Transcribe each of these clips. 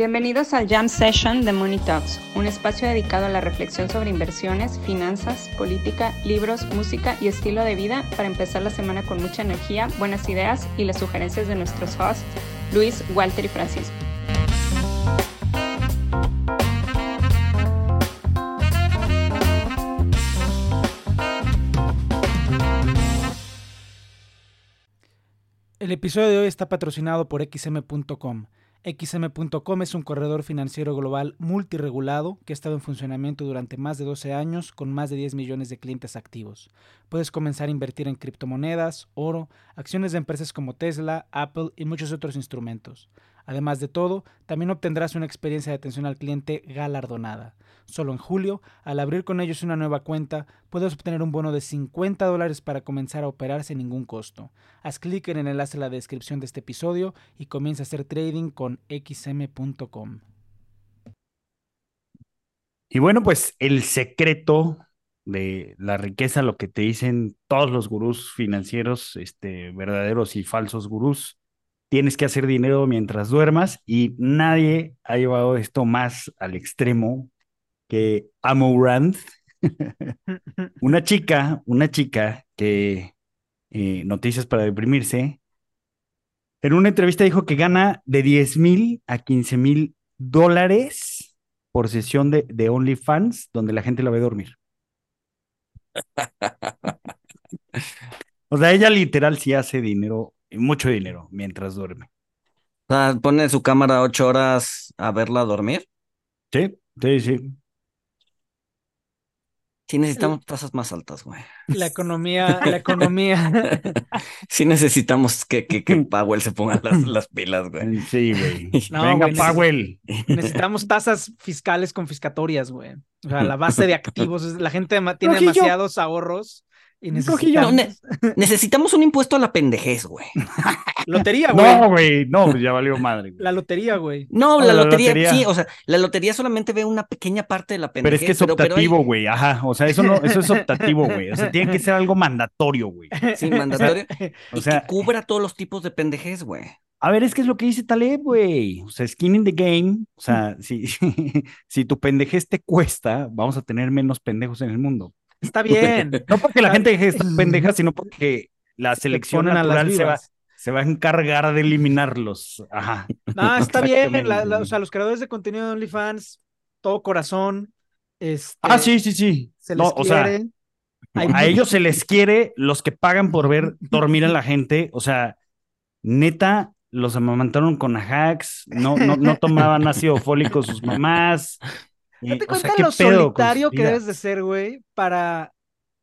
Bienvenidos al Jam Session de Money Talks, un espacio dedicado a la reflexión sobre inversiones, finanzas, política, libros, música y estilo de vida para empezar la semana con mucha energía, buenas ideas y las sugerencias de nuestros hosts, Luis, Walter y Francisco. El episodio de hoy está patrocinado por xm.com. XM.com es un corredor financiero global multiregulado que ha estado en funcionamiento durante más de 12 años con más de 10 millones de clientes activos. Puedes comenzar a invertir en criptomonedas, oro, acciones de empresas como Tesla, Apple y muchos otros instrumentos. Además de todo, también obtendrás una experiencia de atención al cliente galardonada. Solo en julio, al abrir con ellos una nueva cuenta, puedes obtener un bono de 50 dólares para comenzar a operar sin ningún costo. Haz clic en el enlace en la descripción de este episodio y comienza a hacer trading con xm.com. Y bueno, pues el secreto de la riqueza, lo que te dicen todos los gurús financieros, este, verdaderos y falsos gurús, tienes que hacer dinero mientras duermas y nadie ha llevado esto más al extremo que Amorant, una chica, una chica que, eh, noticias para deprimirse, en una entrevista dijo que gana de 10 mil a 15 mil dólares por sesión de, de OnlyFans, donde la gente la ve dormir. o sea, ella literal sí hace dinero, mucho dinero, mientras duerme. O sea, pone su cámara ocho horas a verla dormir. Sí, sí, sí. Sí necesitamos tasas más altas, güey. La economía, la economía. Sí necesitamos que, que, que Powell se ponga las, las pilas, güey. Sí, güey. No, Venga, güey, Powell. Necesitamos tasas fiscales confiscatorias, güey. O sea, la base de activos. La gente tiene Rojillo. demasiados ahorros y necesitamos... No, ne- necesitamos un impuesto a la pendejez, güey. Lotería, güey. No, güey, no, pues ya valió madre. güey. La lotería, güey. No, No, la, la lotería, lotería. sí, o sea, la lotería solamente ve una pequeña parte de la Pero pendejez. es que es pero optativo, güey. Ajá. O sea, eso no, eso es optativo, güey. O sea, tiene que ser algo mandatorio, güey. sí, mandatorio. O y sea, que cubra todos los tipos de pendejez, güey. a ver, es que es lo que dice Taleb, güey. O sea, skin in the game. O sea, si, si tu pendejez te cuesta, vamos a tener menos pendejos en el mundo. Está bien. No porque la gente estar pendeja, sino porque la selección a las natural se va, se a encargar de eliminarlos. Ajá. No, está bien. Exactamente, la- la- o sea, los creadores de contenido de OnlyFans, todo corazón. Este, Ah, sí, sí, sí. Se No, les o sea, quiere. Hay a ellos se les quiere, los que pagan por ver dormir a la gente, o sea, neta, los amamantaron con hacks, no, no, no tomaban ácido fólico sus mamás. Eh, Date o sea, cuenta ¿qué lo solitario que debes de ser, güey, para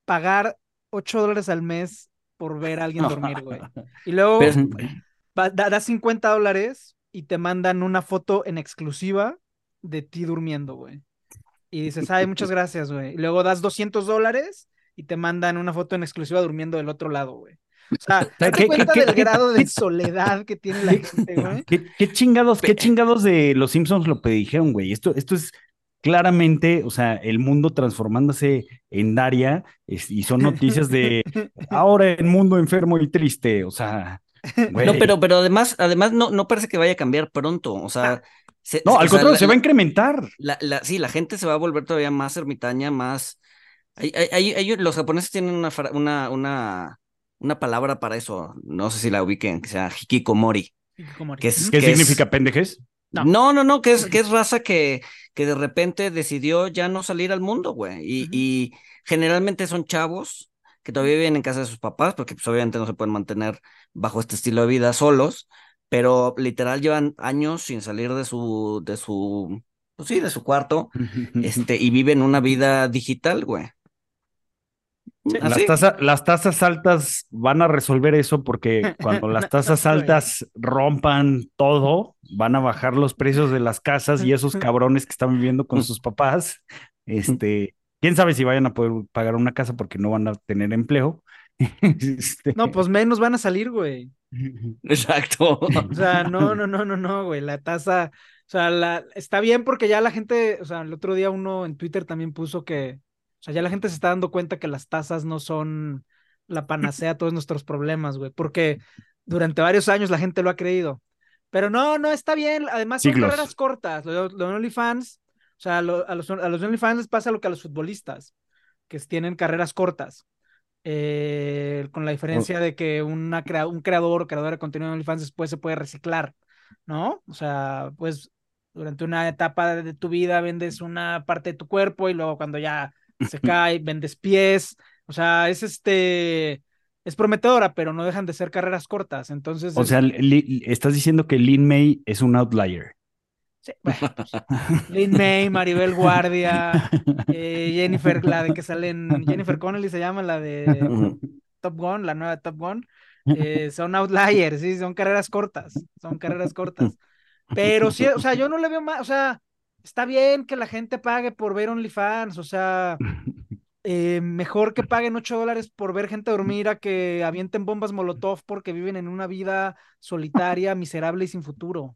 pagar 8 dólares al mes por ver a alguien dormir, güey. Y luego va- da- das 50 dólares y te mandan una foto en exclusiva de ti durmiendo, güey. Y dices, ay, muchas gracias, güey. Y luego das 200 dólares y te mandan una foto en exclusiva durmiendo del otro lado, güey. O sea, date ¿qué- cuenta qué- del qué- grado de soledad que tiene la gente, güey. ¿Qué, qué chingados, qué chingados de los Simpsons lo predijeron, güey? Esto, esto es claramente, o sea, el mundo transformándose en Daria, es- y son noticias de ahora el mundo enfermo y triste, o sea, güey. No, pero, pero además, además no, no parece que vaya a cambiar pronto. O sea, se- No, al sea, contrario, la- se va a incrementar. la, la- sí, la gente se va a volver todavía más ermitaña, más. hay- hay- hay- hay- los japoneses tienen una, una, una, una palabra para eso. No sé si la ubiquen, que se llama hikikomori. Como Que es, ¿Qué que es- significa pendejes? No. No, no, no, que es, que es raza que, que de repente decidió ya no salir al mundo, güey. Y, y generalmente son chavos que todavía viven en casa de sus papás, porque pues obviamente no se pueden mantener bajo este estilo de vida solos, pero literal llevan años sin salir de su, de su, pues sí, de su cuarto, este, y viven una vida digital, güey. Las, tasa- las tasas altas van a resolver eso porque cuando las tasas altas rompan todo, van a bajar los precios de las casas y esos cabrones que están viviendo con sus papás, este, quién sabe si vayan a poder pagar una casa porque no van a tener empleo. Este, No, pues menos van a salir, güey. Exacto. O sea, no, no, no, no, no, güey. La tasa, o sea, la, está bien porque ya la gente, o sea, el otro día uno en Twitter también puso que, sea, ya la gente se está dando cuenta que las tasas no son la panacea a todos nuestros problemas, güey, porque durante varios años la gente lo ha creído. Pero no, no, está bien. Además, son Siglos. carreras cortas. Los lo de OnlyFans, o sea, lo- a, los, a los OnlyFans les pasa lo que a los futbolistas, que tienen carreras cortas. Eh, con la diferencia de que una crea- un creador o creadora de contenido de OnlyFans después se puede reciclar, ¿no? O sea, pues durante una etapa de tu vida vendes una parte de tu cuerpo y luego cuando ya se cae, vendes pies. O sea, es este. Es prometedora, pero no dejan de ser carreras cortas. Entonces. O es- sea, li- estás diciendo que Lin May es un outlier. Sí, bueno, pues, Lin May, Maribel Guardia, eh, Jennifer, la de que salen, Jennifer Connelly se llama, la de. Top Gun, la nueva Top Gun, eh, son outliers, sí, son carreras cortas, son carreras cortas. Pero sí, o sea, yo no le veo más, o sea, está bien que la gente pague por ver OnlyFans, o sea, eh, mejor que paguen 8 dólares por ver gente dormir a que avienten bombas Molotov porque viven en una vida solitaria, miserable y sin futuro.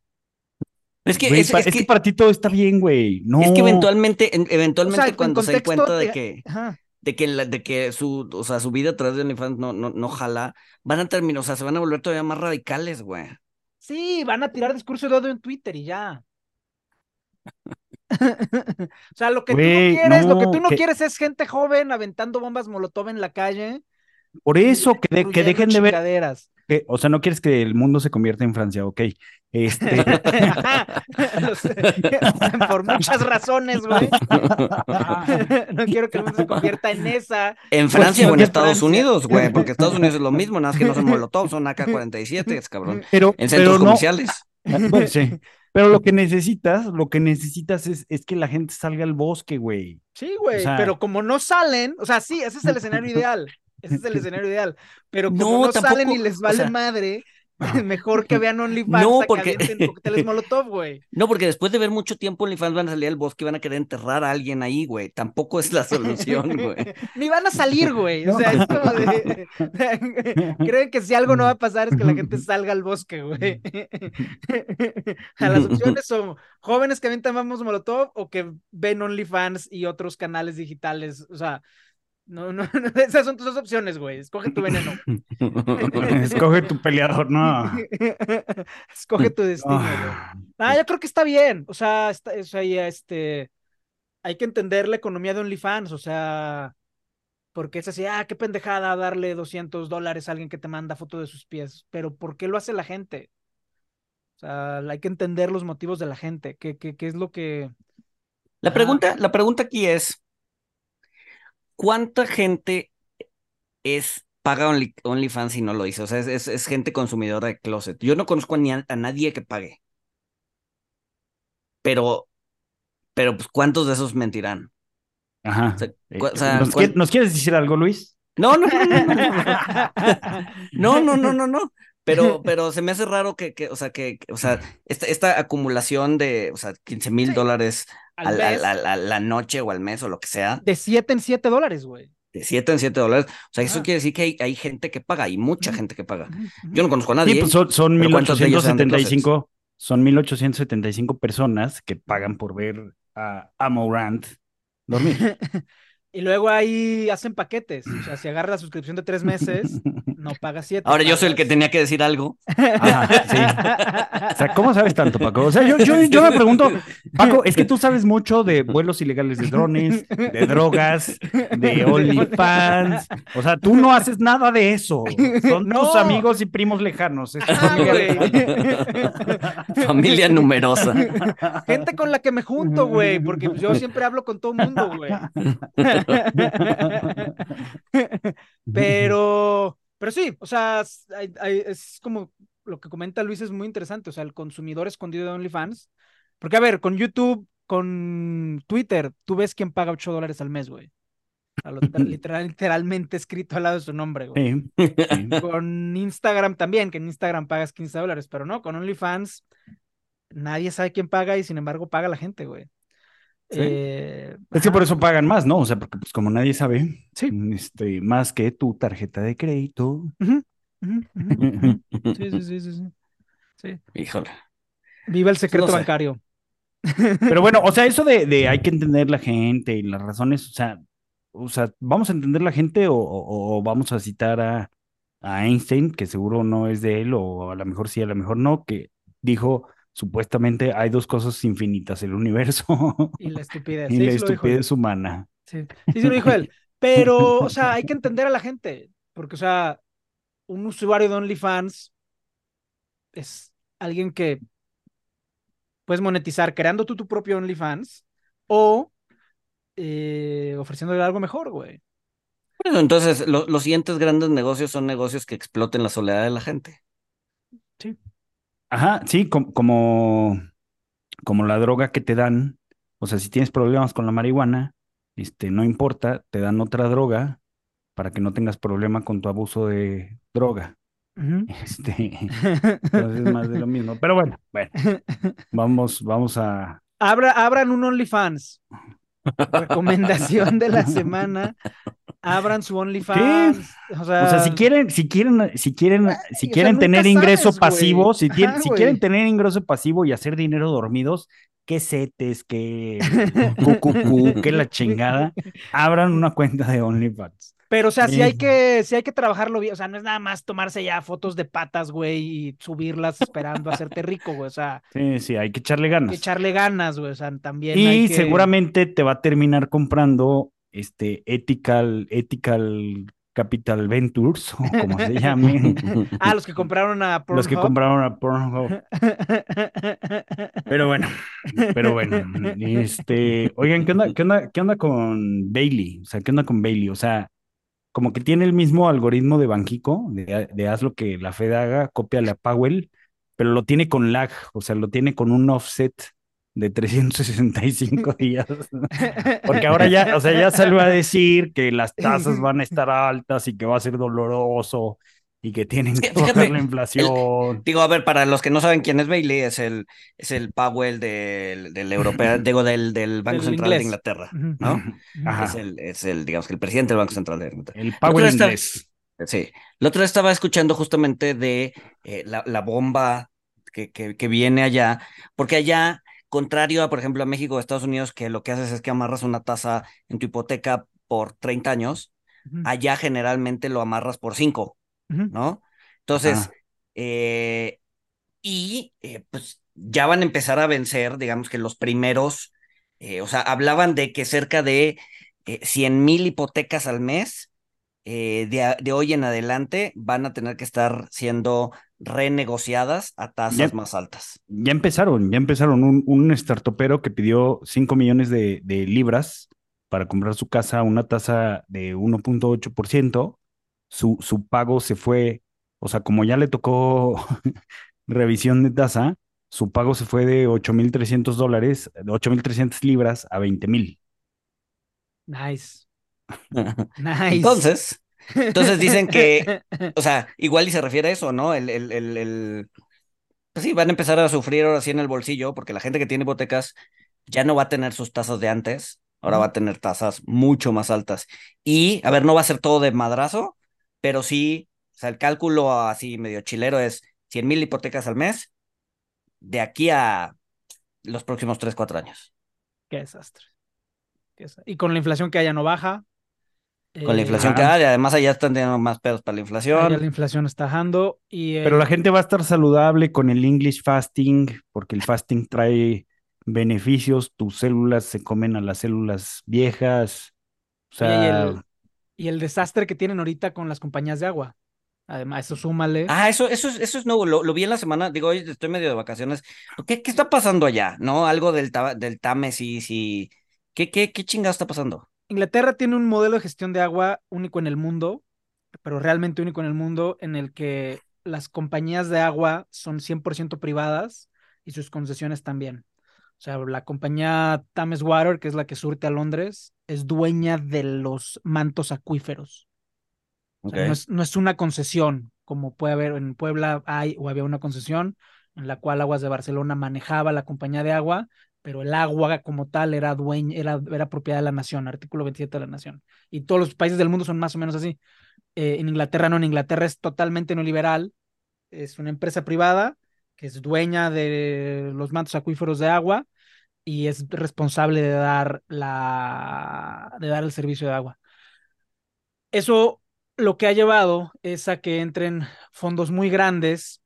Es que, Güey, es, pa- es es que, que para ti todo está bien, güey. No. es que eventualmente, en- eventualmente O sea, en cuando se den cuenta de de- que, Ajá. de que, la- de que su, o sea, su vida a través de OnlyFans no, no, no jala, van a terminar, o sea, se van a volver todavía más radicales, güey. Sí, van a tirar discurso de odio en Twitter y ya. o sea, lo que tú no quieres, lo que tú no que- quieres es gente joven aventando bombas molotov en la calle. Por eso, que, de- que dejen de ver. que- o sea, no quieres que el mundo se convierta en Francia, ok. Este. Por muchas razones, güey. no quiero que el mundo se convierta en esa. En Francia o en Estados Francia. Unidos, güey, porque Estados Unidos es lo mismo, nada más que no son Molotov, son AK-47, es cabrón. pero, En pero centros no. comerciales. Bueno, sí. Pero lo que necesitas, lo que necesitas es, es que la gente salga al bosque, güey. Sí, güey, O sea- pero como no salen, o sea, sí, ese es el escenario ideal. Ese es el escenario ideal. Pero como No, no, salen y les o vale sea- madre, mejor que vean OnlyFans No, porque- cócteles molotov, güey. No, porque después de ver mucho tiempo OnlyFans van a salir al bosque y van a querer enterrar a alguien ahí, güey. Tampoco es la solución, güey. Ni van a salir, güey. O sea, es como de. Creen que si algo no va a pasar es que la gente salga al bosque, güey. A las opciones son jóvenes que avientan bombas molotov o que ven OnlyFans y otros canales digitales. O sea, no, no, no, esas son tus dos opciones, güey. Escoge tu veneno. Escoge tu peleador, no. Escoge tu destino, güey. Ah, Ah, yo creo que está bien. O sea, está, o sea, ya, este, hay que entender la economía de OnlyFans. O sea, porque es así, ah, qué pendejada darle 200 dólares a alguien que te manda foto de sus pies. Pero ¿por qué lo hace la gente? O sea, hay que entender los motivos de la gente. ¿Qué, qué, qué es lo que. La pregunta, la pregunta aquí es: ¿cuánta gente es paga Only- OnlyFans y no lo dice? O sea, es, es- es gente consumidora de closet. Yo no conozco a, ni a, a nadie que pague. Pero, pero, pues, ¿cuántos de esos mentirán? Ajá. O sea, Eh, cu- o sea, ¿nos, quieres decir algo, Luis? No, no, no, no, no, no, no, no. Pero, pero se me hace raro que, que, o sea, que, que- o sea, esta, esta acumulación de, o sea, 15 mil Sí. Al a la, mes. a la- a la noche o al mes o lo que sea, De 7 en 7 dólares, güey. de 7 en 7 dólares. O sea, eso quiere decir que hay, hay gente que paga, y mucha gente que paga. Yo no conozco a nadie. Sí, pues son, son pero ¿cuántos de ellos eran de 1875, son 1875 personas que pagan por ver a Amorant dormir. Y luego ahí hacen paquetes. O sea, si agarras la suscripción de tres meses, no pagas 7. Ahora yo soy el que tenía que decir algo. Ajá, sí. O sea, ¿cómo sabes tanto, Paco? O sea, yo, yo, yo me pregunto, Paco, es que tú sabes mucho de vuelos ilegales de drones, de drogas, de OnlyFans. O sea, tú no haces nada de eso. Son No. tus amigos y primos lejanos. Es familia. Familia numerosa. Gente con la que me junto, güey, porque yo siempre hablo con todo mundo, güey. Pero, pero sí, o sea, es, hay- hay- es como lo que comenta Luis es muy interesante, o sea, el consumidor escondido de OnlyFans. Porque, a ver, con YouTube, con Twitter, tú ves quién paga 8 dólares al mes, güey. A lo- literal- literalmente escrito al lado de su nombre, güey. Sí. Con Instagram también, que en Instagram pagas 15 dólares, pero no, con OnlyFans nadie sabe quién paga y sin embargo paga la gente, güey. Sí. Eh, Es que por eso pagan más, ¿no? O sea, porque pues como nadie sabe, Sí. este, más que tu tarjeta de crédito. Sí, sí, sí, sí, sí. Sí. Híjole. Viva el secreto sé. bancario. Pero bueno, o sea, eso de, de hay que entender la gente y las razones, o sea, o sea, ¿vamos a entender la gente o, o- o vamos a citar a, a Einstein, que seguro no es de él, o a lo mejor sí, a lo mejor no, que dijo, supuestamente hay dos cosas infinitas, el universo Y la estupidez. y Sí, la sí dijo estupidez humana. Sí, sí, sí lo dijo él. Pero, o sea, hay que entender a la gente. Porque, o sea, un usuario de OnlyFans es alguien que puedes monetizar creando tú tu propio OnlyFans o eh, ofreciéndole algo mejor, güey. Bueno, entonces, lo- los siguientes grandes negocios son negocios que exploten la soledad de la gente. Ajá, sí, com- como, como la droga que te dan, o sea, si tienes problemas con la marihuana, este, no importa, te dan otra droga para que no tengas problema con tu abuso de droga. Este, entonces es más de lo mismo. Pero bueno, bueno, vamos, vamos a. Abra, abran un OnlyFans. Recomendación de la semana. Abran su OnlyFans. O sea, O sea, si quieren, si quieren, si quieren, si o sea, quieren tener ingreso sabes, pasivo, si, tienen- Ajá, si güey. quieren tener ingreso pasivo y hacer dinero dormidos, qué setes, qué cucucú, qué la chingada, abran una cuenta de OnlyFans. Pero, o sea, sí hay que, sí hay que trabajarlo bien. O sea, no es nada más tomarse ya fotos de patas, güey, y subirlas esperando hacerte rico, güey. O sea, Sí, sí, hay que echarle hay que ganas. echarle ganas, güey. O sea, también Y hay que... seguramente te va a terminar comprando este ethical, ethical capital ventures, o como se llame. Ah, los que compraron a Los que Pornhub. compraron a Pornhub. Pero bueno, pero bueno, este, oigan, ¿qué onda, qué onda, qué onda con Bailey? O sea, ¿qué onda con Bailey? O sea, como que tiene el mismo algoritmo de Banjico, de, de haz lo que la Fed haga, cópiale a Powell, pero lo tiene con lag, o sea, lo tiene con un offset de 365 días. Porque ahora ya, o sea, ya salió a decir que las tasas van a estar altas y que va a ser doloroso y que tienen que fíjate, bajar la inflación. Digo, a ver, para los que no saben quién es Bailey, es el, es el Powell del, del europeo, digo, del, del Banco Central de. Inglaterra. ¿no? Ajá. Es el, es el, digamos que el presidente del Banco Central de Inglaterra. El Powell está- inglés. Sí. El otro día estaba escuchando justamente de eh, la, la bomba que, que, que viene allá, porque allá, contrario a, por ejemplo, a México o Estados Unidos, que lo que haces es que amarras una tasa en tu hipoteca por 30 años, allá generalmente lo amarras por 5, Ujú. ¿no? Entonces, eh, y eh, pues ya van a empezar a vencer, digamos que los primeros, eh, o sea, hablaban de que cerca de eh, 100 mil hipotecas al mes de hoy en adelante van a tener que estar siendo renegociadas a tasas Ya- más altas. Ya empezaron, ya empezaron. Un, un startupero que pidió 5 millones de, de libras para comprar su casa a una tasa de 1.8%. Su, su pago se fue, o sea, como ya le tocó revisión de tasa, su pago se fue de 8.300 dólares, de 8.300 libras a 20.000. Nice. Nice. Entonces, entonces dicen que, o sea, igual y se refiere a eso, ¿no? El, el, el, el- pues sí, van a empezar a sufrir ahora sí en el bolsillo, porque la gente que tiene hipotecas ya no va a tener sus tasas de antes, ahora va a tener tasas mucho más altas. Y, a ver, no va a ser todo de madrazo, pero sí, o sea, el cálculo así medio chilero es 100 mil hipotecas al mes de aquí a los próximos 3, 4 años. Qué desastre. Qué desa- Y con la inflación que allá no baja. Con la eh, inflación Ajá. que hay, además allá están teniendo más pedos para la allá inflación. la inflación está bajando. Y, Pero la eh, gente va a estar saludable con el English fasting, porque el fasting trae beneficios, tus células se comen a las células viejas. O oye, y sea, el, y el desastre que tienen ahorita con las compañías de agua. Además, eso súmale. Ah, eso, eso, es, eso es nuevo, lo, lo vi en la semana, digo, hoy estoy medio de vacaciones. ¿Qué, qué está pasando allá? ¿No? Algo del, del Támesis y... ¿Qué, qué, qué chingado está pasando? Inglaterra tiene un modelo de gestión de agua único en el mundo, pero realmente único en el mundo, en el que las compañías de agua son 100% privadas y sus concesiones también. O sea, la compañía Thames Water, que es la que surte a Londres, es dueña de los mantos acuíferos. O sea, Ok. no, es, no es una concesión, como puede haber en Puebla hay o había una concesión en la cual Aguas de Barcelona manejaba la compañía de agua, pero el agua como tal era dueña, era, era propiedad de la nación, artículo 27 de la nación. Y todos los países del mundo son más o menos así. Eh, en Inglaterra no, en Inglaterra es totalmente neoliberal, es una empresa privada que es dueña de los mantos acuíferos de agua y es responsable de dar la de dar el servicio de agua. Eso lo que ha llevado es a que entren fondos muy grandes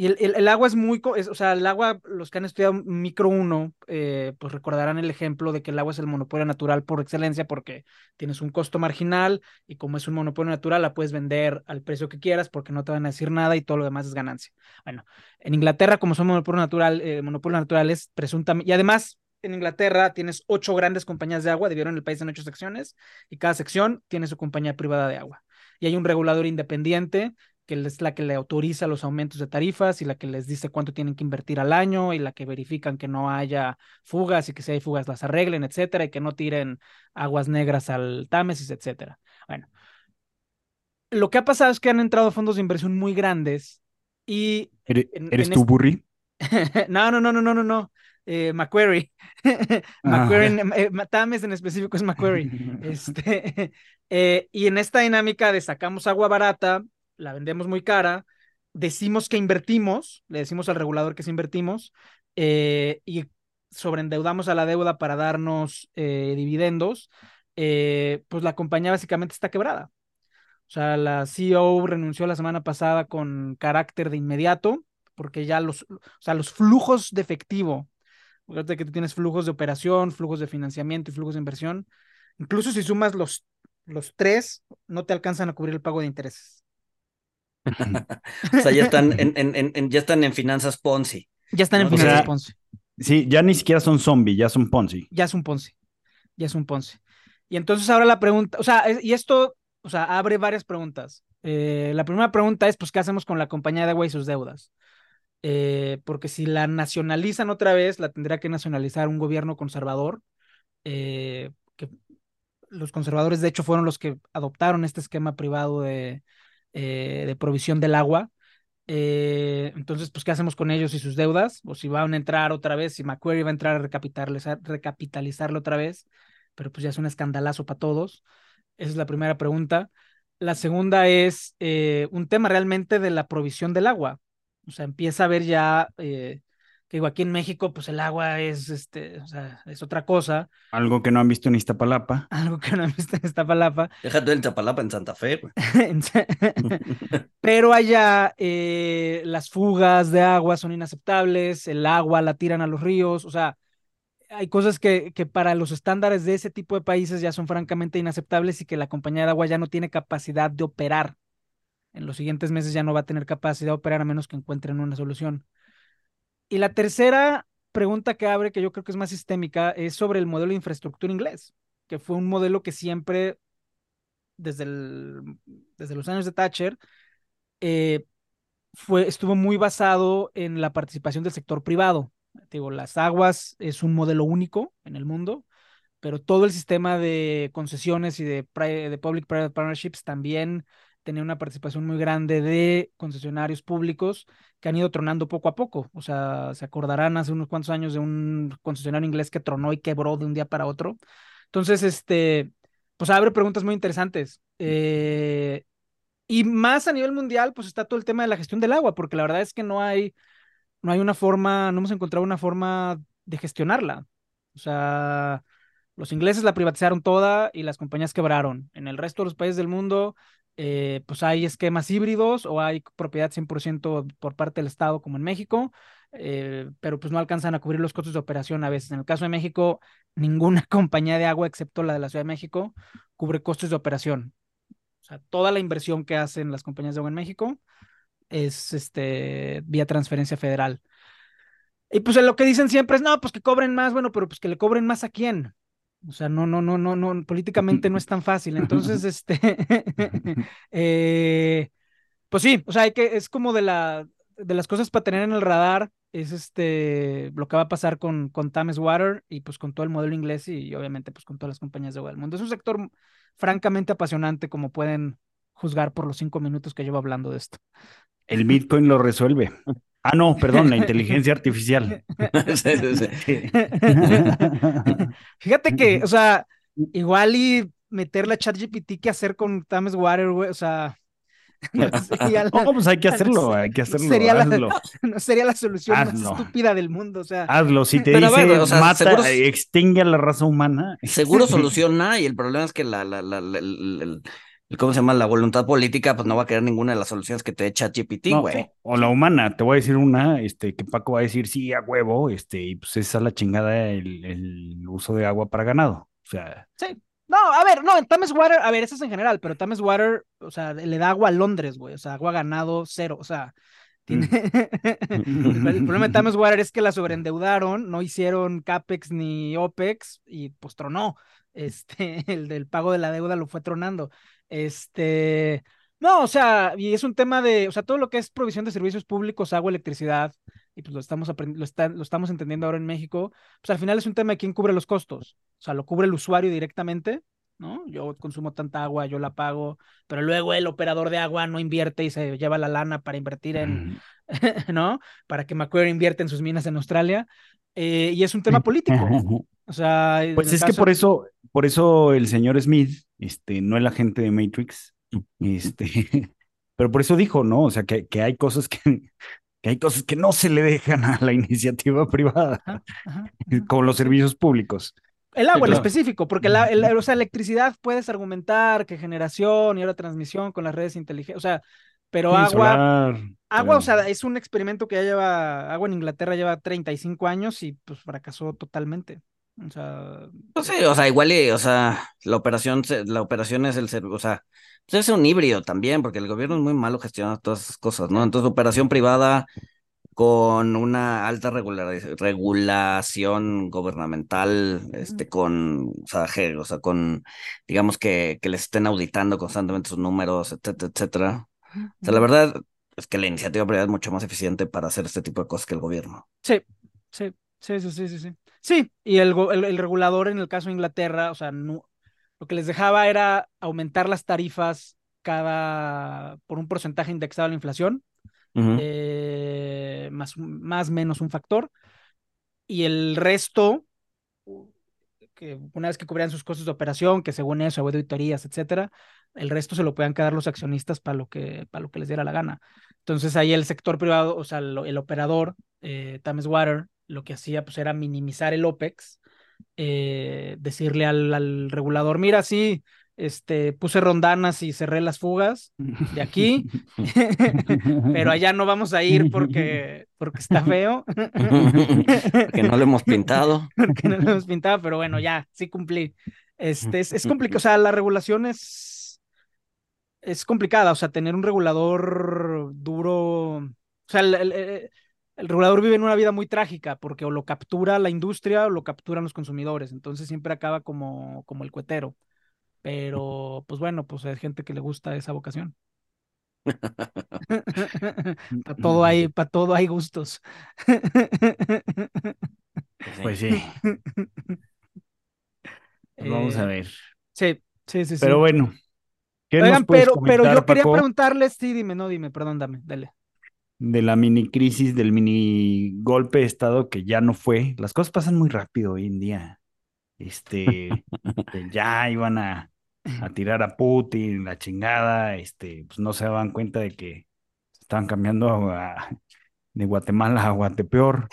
Y el, el, agua es muy, es- o sea, el agua, los que han estudiado micro 1, eh, pues recordarán el ejemplo de que el agua es el monopolio natural por excelencia porque tienes un costo marginal y como es un monopolio natural la puedes vender al precio que quieras porque no te van a decir nada y todo lo demás es ganancia. Bueno, en Inglaterra como son monopolio natural, eh, monopolios naturales, presuntamente, y además en Inglaterra tienes ocho grandes compañías de agua, dividieron el país en ocho secciones y cada sección tiene su compañía privada de agua. Y hay un regulador independiente que es la que le autoriza los aumentos de tarifas y la que les dice cuánto tienen que invertir al año y la que verifican que no haya fugas y que si hay fugas las arreglen, etcétera, y que no tiren aguas negras al Támesis, etcétera. Bueno, lo que ha pasado es que han entrado fondos de inversión muy grandes y ¿Eres, en- eres en tú, este- Burry? no, no, no, no, no, no, no. Eh, Macquarie. Macquarie, en- eh, Tames en específico es Macquarie. Este, eh, y en esta dinámica de sacamos agua barata, la vendemos muy cara, decimos que invertimos, le decimos al regulador que sí invertimos, eh, y sobreendeudamos a la deuda para darnos eh, dividendos, eh, pues la compañía básicamente está quebrada. O sea, la CEO renunció la semana pasada con carácter de inmediato, porque ya los, o sea, los flujos de efectivo, fíjate que tú tienes flujos de operación, flujos de financiamiento y flujos de inversión, incluso si sumas los, los tres, no te alcanzan a cubrir el pago de intereses. O sea, ya están en, en, en, en- ya están en finanzas Ponzi. Ya están en O sea, finanzas Ponzi. Sí, ya ni siquiera son zombies, ya son Ponzi. Ya es un Ponzi. Ya es un Ponzi. Y entonces ahora la pregunta, o sea, es- y esto, o sea, abre varias preguntas. Eh, la primera pregunta es, pues, ¿qué hacemos con la compañía de agua y sus deudas? Eh, porque si la nacionalizan otra vez, la tendrá que nacionalizar un gobierno conservador, eh, que los conservadores, de hecho, fueron los que adoptaron este esquema privado de, eh, de provisión del agua. Eh, entonces, pues, ¿qué hacemos con ellos y sus deudas? O si van a entrar otra vez, si Macquarie va a entrar a recapitalizar, recapitalizarlo otra vez, pero pues ya es un escandalazo para todos. Esa es la primera pregunta. La segunda es eh, un tema realmente de la provisión del agua. O sea, empieza a ver ya, que digo, aquí en México, pues el agua es, este, o sea, es otra cosa, Algo que no han visto en Iztapalapa. algo que no he visto en esta palapa. Déjate en Chapalapa, en Santa Fe. Pero allá eh, las fugas de agua son inaceptables, el agua la tiran a los ríos, o sea, hay cosas que, que para los estándares de ese tipo de países ya son francamente inaceptables y que la compañía de agua ya no tiene capacidad de operar. En los siguientes meses ya no va a tener capacidad de operar a menos que encuentren una solución. Y la tercera pregunta que abre, que yo creo que es más sistémica, es sobre el modelo de infraestructura inglés, que fue un modelo que siempre, desde, desde los años de Thatcher, eh, fue, estuvo muy basado en la participación del sector privado. Digo, las aguas es un modelo único en el mundo, pero todo el sistema de concesiones y de, de public-private partnerships también tenía una participación muy grande de concesionarios públicos que han ido tronando poco a poco. O sea, se acordarán hace unos cuantos años de un concesionario inglés que tronó y quebró de un día para otro. Entonces, este, pues abre preguntas muy interesantes. Eh, y más a nivel mundial, pues está todo el tema de la gestión del agua, porque la verdad es que no hay, no hay una forma, no hemos encontrado una forma de gestionarla. O sea, los ingleses la privatizaron toda y las compañías quebraron. En el resto de los países del mundo, eh, pues hay esquemas híbridos o hay propiedad 100% por parte del Estado, como en México, eh, pero pues no alcanzan a cubrir los costos de operación a veces. En el caso de México, ninguna compañía de agua, excepto la de la Ciudad de México, cubre costos de operación. O sea, toda la inversión que hacen las compañías de agua en México es este, vía transferencia federal. Y pues lo que dicen siempre es, no, pues que cobren más, bueno, pero pues que le cobren más a quién. O sea, no, no, no, no, no, políticamente no es tan fácil. Entonces, este, eh, pues sí, o sea, hay que, es como de la, de las cosas para tener en el radar, es este, lo que va a pasar con, con Thames Water y pues con todo el modelo inglés y, obviamente pues con todas las compañías de agua del mundo. Es un sector francamente apasionante, como pueden juzgar por los cinco minutos que llevo hablando de esto. El Bitcoin lo resuelve. Ah, no, perdón, la inteligencia artificial. Sí, sí, sí. Fíjate que, o sea, igual y meter la ChatGPT que hacer con Thames Water, güey, o sea, no la, pues hay que hacerlo, hay que hacerlo. sería la- no sería la solución más estúpida del mundo, o sea, hazlo. Si te a dice ver, o sea, mata, seguro- extingue a la raza humana. Seguro soluciona y el problema es que la, la, la, la- ¿Cómo se llama? La voluntad política, pues no va a querer ninguna de las soluciones que te echa GPT, No, güey. o, o la humana, te voy a decir una, este, que Paco va a decir sí a huevo, este, y pues es a la chingada el, el uso de agua para ganado. O sea, Sí. No, a ver, no, en Thames Water, a ver, eso es en general, pero Thames Water, o sea, le da agua a Londres, güey, o sea, agua ganado cero, o sea, tiene... el problema de Thames Water es que la sobreendeudaron, no hicieron CAPEX ni OPEX y pues tronó, este, el del pago de la deuda lo fue tronando, este... No, o sea, y es un tema de, o sea, todo lo que es provisión de servicios públicos, agua, electricidad, y pues lo estamos, lo, está- lo estamos entendiendo ahora en México, pues al final es un tema de quién cubre los costos. O sea, lo cubre el usuario directamente, ¿no? Yo consumo tanta agua, yo la pago, pero luego el operador de agua no invierte y se lleva la lana para invertir en, ¿no? Para que Macquarie invierta en sus minas en Australia. eh, y es un tema político. O sea, Pues es que por eso, por eso el señor Smith, este, no el agente de Matrix, este, pero por eso dijo, ¿no? O sea, que, que hay cosas que, que hay cosas que no se le dejan a la iniciativa privada, Ajá, ajá, como los servicios públicos. El agua en claro. específico, porque la, el- o sea, electricidad puedes argumentar que generación y ahora transmisión con las redes inteligentes, o sea, pero Sí, agua, solar, agua, o sea, es un experimento que ya lleva, agua en Inglaterra lleva 35 años y pues fracasó totalmente. O sea, No sé, o sea, igual, o sea, la operación, la operación es el, ser- o sea, pues es un híbrido también, porque el gobierno es muy malo gestionando todas esas cosas, ¿no? Entonces, operación privada con una alta regulación gubernamental, este, con, o sea, je- o sea, con, digamos que, que les estén auditando constantemente sus números, etcétera, etcétera. O sea, la verdad es que la iniciativa privada es mucho más eficiente para hacer este tipo de cosas que el gobierno. Sí, sí, sí, sí, sí, sí, sí. Y el, el, el regulador en el caso de Inglaterra, o sea, no, lo que les dejaba era aumentar las tarifas cada, por un porcentaje indexado a la inflación, eh, más, más menos un factor, y el resto, que una vez que cubrían sus costos de operación, que según eso, auditorías, etcétera, el resto se lo podían quedar los accionistas para lo que, para lo que les diera la gana. Entonces ahí el sector privado, o sea, el operador, eh, Thames Water, lo que hacía pues era minimizar el OPEX, eh, decirle al, al regulador, mira, sí, este, puse rondanas y cerré las fugas de aquí, pero allá no vamos a ir porque, porque está feo. que no lo hemos pintado. porque no lo hemos pintado, pero bueno, ya, sí cumplí. Este, es, es complicado, o sea, la regulación es, es complicada, o sea, tener un regulador duro, o sea, el, el- el- el regulador vive en una vida muy trágica, porque o lo captura la industria o lo capturan los consumidores, entonces siempre acaba como, como el cuetero. Pero, pues bueno, pues hay gente que le gusta esa vocación. Para todo hay, para todo hay gustos. Pues sí, pues vamos a Eh, ver. Sí, sí, sí, sí. Pero bueno, ¿qué Oigan, nos puedes pero, pero yo quería Paco, preguntarles, sí, dime, no, dime, perdón, dame, dale. De la mini crisis, del mini golpe de estado que ya no fue? Las cosas pasan muy rápido hoy en día. Este, ya iban a, a tirar a Putin, la chingada, este, pues no se daban cuenta de que estaban cambiando a- de Guatemala a Guatepeor.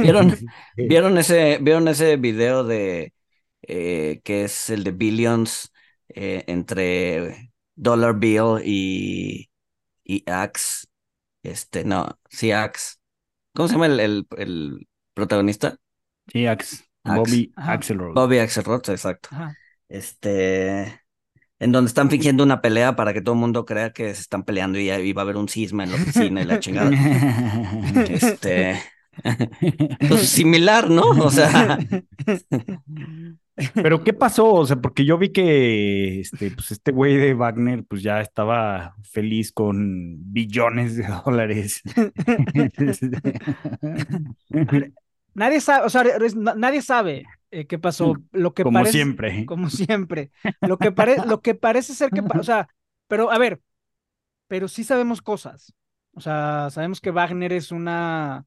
¿Vieron, ¿Vieron ese, ¿vieron ese video de eh, que es el de Billions eh, entre Dollar Bill y, y Axe? Este, no, sí, Axe. ¿Cómo se llama el, el, el protagonista? Sí, Ax, Ax. Bobby. Axelrod. Bobby Axelrod, exacto. Ajá. Este, en donde están fingiendo una pelea para que todo el mundo crea que se están peleando y, y va a haber un cisma en la oficina y la chingada. Este, pues similar, ¿no? O sea, Pero ¿qué pasó? O sea, porque yo vi que este, pues este güey de Wagner pues ya estaba feliz con billones de dólares. Nadie sabe, o sea, nadie sabe eh, qué pasó. Lo que Como parece, siempre. como siempre. Lo que, pare- lo que parece ser que, o sea, pero a ver, pero sí sabemos cosas. O sea, sabemos que Wagner es una,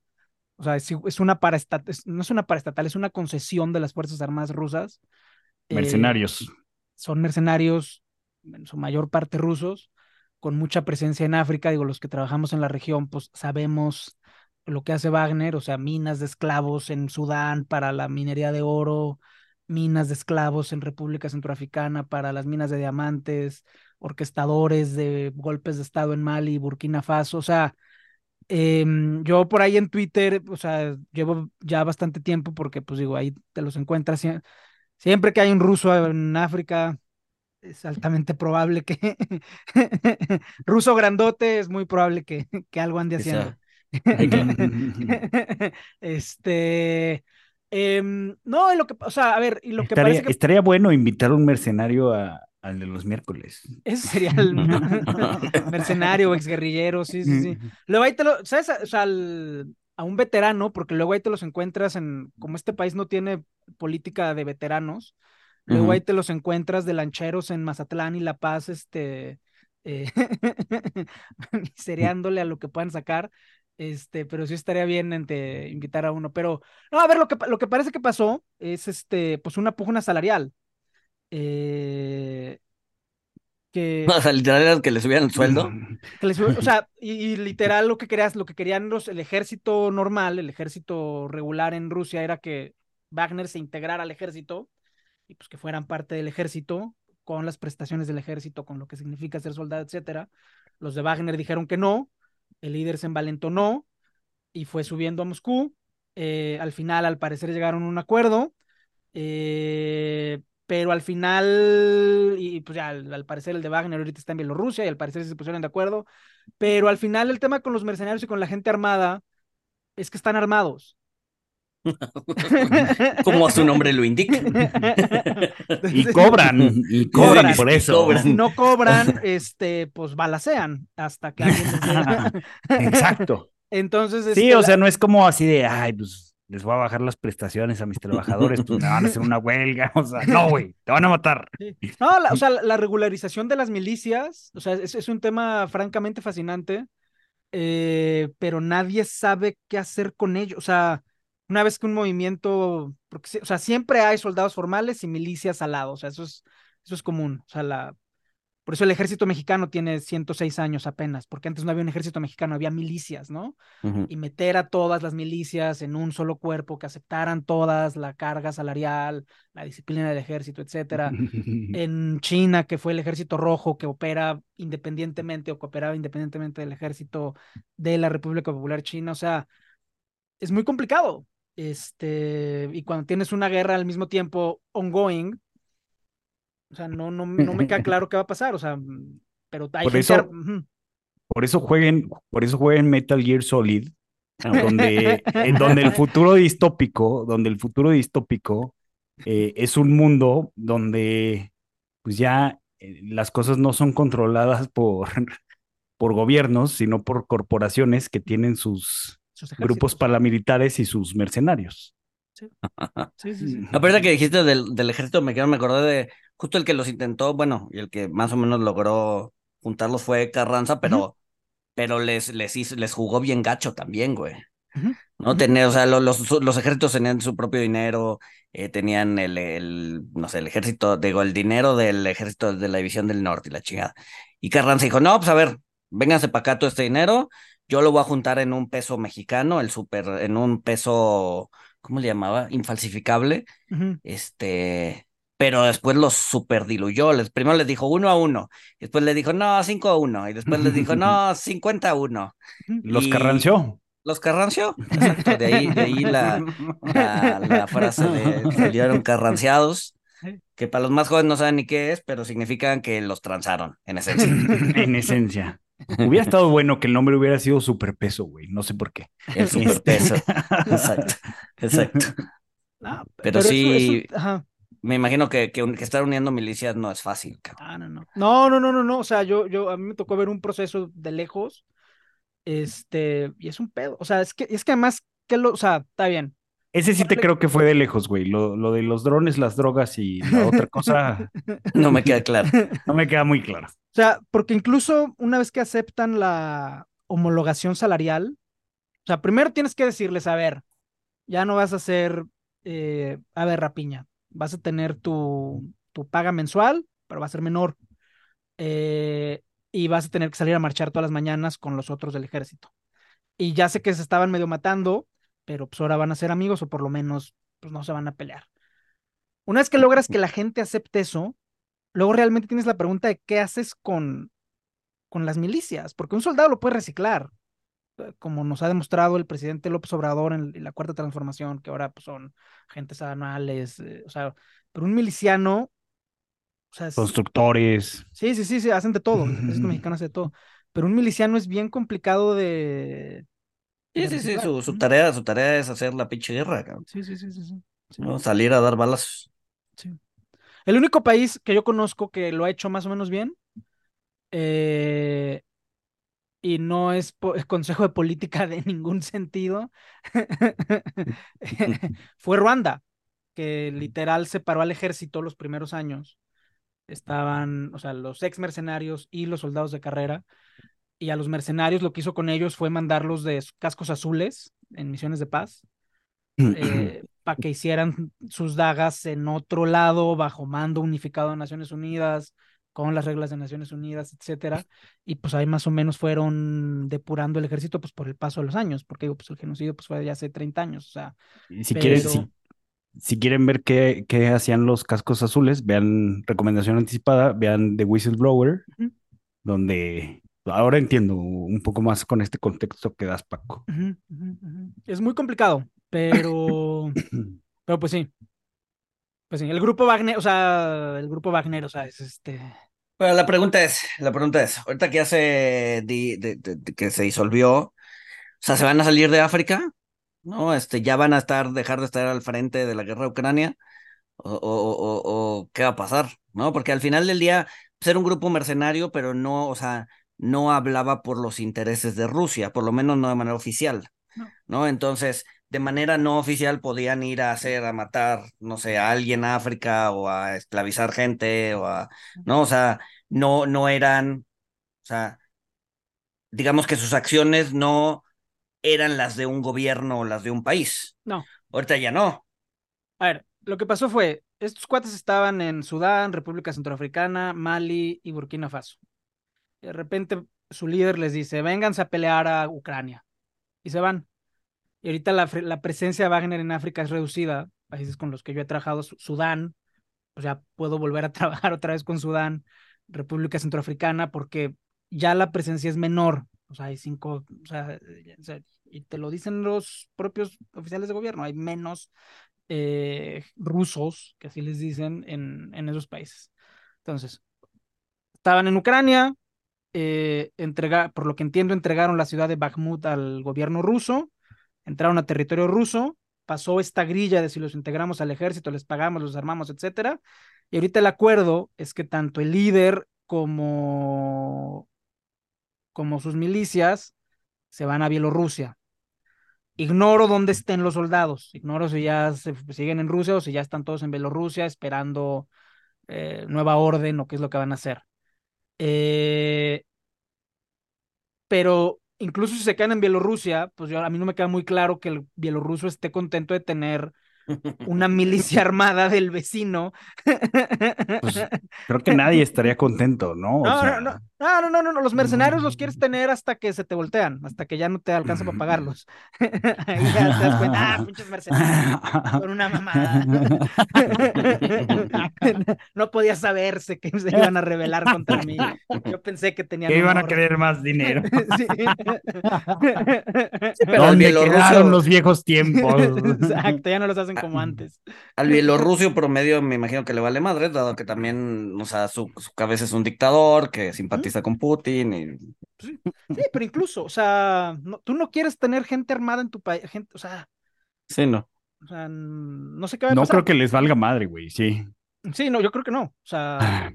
o sea, es, es una paraestatal, no es una paraestatal, es una concesión de las Fuerzas Armadas rusas. Eh, Mercenarios. son mercenarios, en su mayor parte rusos, con mucha presencia en África. Digo, los que trabajamos en la región, pues sabemos lo que hace Wagner, o sea, minas de esclavos en Sudán para la minería de oro, minas de esclavos en República Centroafricana para las minas de diamantes. orquestadores de golpes de Estado en Mali, Burkina Faso, o sea, em, yo por ahí en Twitter, o sea, llevo ya bastante tiempo porque, pues digo, ahí te los encuentras. Siempre que hay un ruso en África, es altamente probable que ruso grandote, es muy probable que, que algo ande haciendo. este, em, no, lo que, o sea, a ver, y lo que parece que... estaría bueno invitar a un mercenario a, al de los miércoles. Ese sería el mercenario, exguerrillero, sí, sí, sí. Luego ahí te lo, ¿sabes? O sea, a un veterano, porque luego ahí te los encuentras en, como este país no tiene política de veteranos, luego ahí te los encuentras de lancheros en Mazatlán y La Paz, este, eh, a lo que puedan sacar. Este, pero sí estaría bien entre invitar a uno. Pero, no, a ver, lo que, lo que parece que pasó es este, pues una pugna salarial. Eh, que, o sea, literal que le subieran el sueldo. o sea, y, literal lo que querías, lo que querían los, el ejército normal, el ejército regular en Rusia era que Wagner se integrara al ejército y pues que fueran parte del ejército con las prestaciones del ejército, con lo que significa ser soldado, etcétera. Los de Wagner dijeron que no, el líder se envalentonó y fue subiendo a Moscú. Eh, al final, al parecer, llegaron a un acuerdo, eh, pero al final, y pues ya al, parecer el de Wagner ahorita está en Bielorrusia y al parecer se pusieron de acuerdo, pero al final el tema con los mercenarios y con la gente armada es que están armados. Como su nombre lo indica. y cobran, y cobran por eso. Si no cobran, este, pues balacean hasta que alguien Exacto. Entonces, sí, este, o sea, no es como así de, ay, pues les voy a bajar las prestaciones a mis trabajadores, pues me van a hacer una huelga, o sea, no, güey, te van a matar. No, o sea, la regularización de las milicias, o sea, es, es un tema francamente fascinante, eh, pero nadie sabe qué hacer con ello, o sea, una vez que un movimiento, porque, o sea, siempre hay soldados formales y milicias al lado, o sea, eso es, eso es común, o sea, la, por eso el ejército mexicano tiene 106 años apenas, porque antes no había un ejército mexicano, había milicias, ¿no? Y meter a todas las milicias en un solo cuerpo, que aceptaran todas la carga salarial, la disciplina del ejército, etcétera. en China, que fue el ejército rojo que opera independientemente o que operaba independientemente del ejército de la República Popular China, o sea, es muy complicado. Este, y cuando tienes una guerra al mismo tiempo ongoing, o sea, no, no, no me queda claro qué va a pasar, o sea, pero hay por eso, por eso jueguen, por eso jueguen Metal Gear Solid, donde, en donde el futuro distópico, donde el futuro distópico eh, es un mundo donde pues ya eh, las cosas no son controladas por, por gobiernos, sino por corporaciones que tienen sus, grupos paramilitares y sus mercenarios. Sí, sí, sí. sí. que dijiste del, del ejército mexicano, me acordé de justo el que los intentó, bueno, y el que más o menos logró juntarlos fue Carranza, pero, pero les, les, hizo, les jugó bien gacho también, güey. ¿no? Tener, o sea, los, los, ejércitos tenían su propio dinero, eh, tenían el, el, no sé, el ejército, digo, el dinero del ejército de la División del Norte y la chingada. Y Carranza dijo, no, pues a ver, vénganse para acá todo este dinero, yo lo voy a juntar en un peso mexicano, el super, en un peso, ¿cómo le llamaba? Infalsificable. Este, pero después los super diluyó. Les, primero les dijo uno a uno, después les dijo no, cinco a uno, y después les dijo no, cincuenta a uno. Los carranció. Los carranció, exacto, de ahí, de ahí la, la, frase de salieron carranciados, que para los más jóvenes no saben ni qué es, pero significan que los transaron, en esencia. en esencia. Hubiera estado bueno que el nombre hubiera sido superpeso, güey. No sé por qué. El superpeso. exacto. Exacto. pero, sí, me imagino que, que, estar uniendo milicias no es fácil. Ah, no, no. No, no, no, no, no. O sea, yo, yo, a mí me tocó ver un proceso de lejos. Este, y es un pedo. O sea, es que, es que además, que lo, o sea, está bien. Ese sí te creo que fue de lejos, güey. Lo, lo de los drones, las drogas y la otra cosa. no me queda claro. No me queda muy claro. O sea, porque incluso una vez que aceptan la homologación salarial, o sea, primero tienes que decirles, a ver, ya no vas a hacer, eh, a ver, rapiña, vas a tener tu, tu paga mensual, pero va a ser menor. Eh, y vas a tener que salir a marchar todas las mañanas con los otros del ejército. Y ya sé que se estaban medio matando, pero pues ahora van a ser amigos o por lo menos pues no se van a pelear. Una vez que logras que la gente acepte eso, luego realmente tienes la pregunta de qué haces con, con las milicias, porque un soldado lo puede reciclar, como nos ha demostrado el presidente López Obrador en, la cuarta transformación, que ahora pues, son agentes anuales, eh, o sea, pero un miliciano, o sea, constructores. Sí, sí, sí, sí, hacen de todo, el ejército mexicano hace de todo, pero un miliciano es bien complicado de... Sí, sí, sí, su, su, tarea, su tarea es hacer la pinche guerra, cabrón. Sí, sí, sí, sí. sí. ¿no? Salir a dar balas. Sí. El único país que yo conozco que lo ha hecho más o menos bien, eh, y no es, consejo de política de ningún sentido, fue Ruanda, que literal separó al ejército los primeros años. Estaban, o sea, los ex mercenarios y los soldados de carrera. Y a los mercenarios lo que hizo con ellos fue mandarlos de cascos azules en misiones de paz eh, para que hicieran sus dagas en otro lado, bajo mando unificado de Naciones Unidas, con las reglas de Naciones Unidas, etcétera, y pues ahí más o menos fueron depurando el ejército pues por el paso de los años, porque digo, pues el genocidio pues fue ya hace 30 años, o sea. si quieren, si, quieren ver qué, qué, hacían los cascos azules, vean recomendación anticipada, vean The Whistleblower, donde ahora entiendo un poco más con este contexto que das, Paco. es muy complicado, pero, pero pues sí. Pues sí, el grupo Wagner, o sea, el grupo Wagner, o sea, es este. Bueno, la pregunta es, la pregunta es, ahorita que hace que se disolvió, o sea, ¿se van a salir de África? ¿No? Este, ya van a estar, dejar de estar al frente de la guerra de Ucrania, o, o, o, qué va a pasar, ¿no? Porque al final del día, ser un grupo mercenario, pero no, o sea, no hablaba por los intereses de Rusia, por lo menos no de manera oficial, ¿no? Entonces, de manera no oficial podían ir a hacer, a matar, no sé, a alguien en África o a esclavizar gente o a, ¿no? O sea, no, no eran, o sea, digamos que sus acciones no eran las de un gobierno o las de un país. No. Ahorita ya no. A ver, lo que pasó fue, estos cuates estaban en Sudán, República Centroafricana, Mali y Burkina Faso. De repente su líder les dice, vénganse a pelear a Ucrania. Y se van. Y ahorita la, presencia de Wagner en África es reducida, países con los que yo he trabajado, Sudán, o sea, puedo volver a trabajar otra vez con Sudán, República Centroafricana, porque ya la presencia es menor, o sea, hay cinco, o sea, y te lo dicen los propios oficiales de gobierno, hay menos eh, rusos, que así les dicen, en, en esos países. Entonces, estaban en Ucrania, eh, por lo que entiendo, entregaron la ciudad de Bakhmut al gobierno ruso, entraron a territorio ruso, pasó esta grilla de si los integramos al ejército, les pagamos, los armamos, etcétera. Y ahorita el acuerdo es que tanto el líder como, como sus milicias se van a Bielorrusia. Ignoro dónde estén los soldados, ignoro si ya se, siguen en Rusia o si ya están todos en Bielorrusia esperando eh, nueva orden o qué es lo que van a hacer. Eh, pero incluso si se quedan en Bielorrusia, pues yo, a mí no me queda muy claro que el bielorruso esté contento de tener una milicia armada del vecino. Pues, creo que nadie estaría contento, ¿no? No, no, no, no, no, no, no, los mercenarios los quieres tener hasta que se te voltean, hasta que ya no te alcanza para pagarlos. Ahí ya te das cuenta, ah, pinches mercenarios, con una mamada. no podía saberse que se iban a rebelar contra mí. Yo pensé que tenían. Que iban a querer más dinero. sí. pero ¿Dónde quedaron los viejos tiempos? Exacto, ya no los hacen como antes. Al bielorruso promedio me imagino que le vale madre, dado que también, o sea, su, su cabeza es un dictador que simpatiza con Putin. Y... Sí, pero incluso, o sea, tú no quieres tener gente armada en tu país, gente, o sea. Sí, no. O sea, no sé qué va a No creo que les valga madre, güey, sí. Sí, no, yo creo que no. O sea,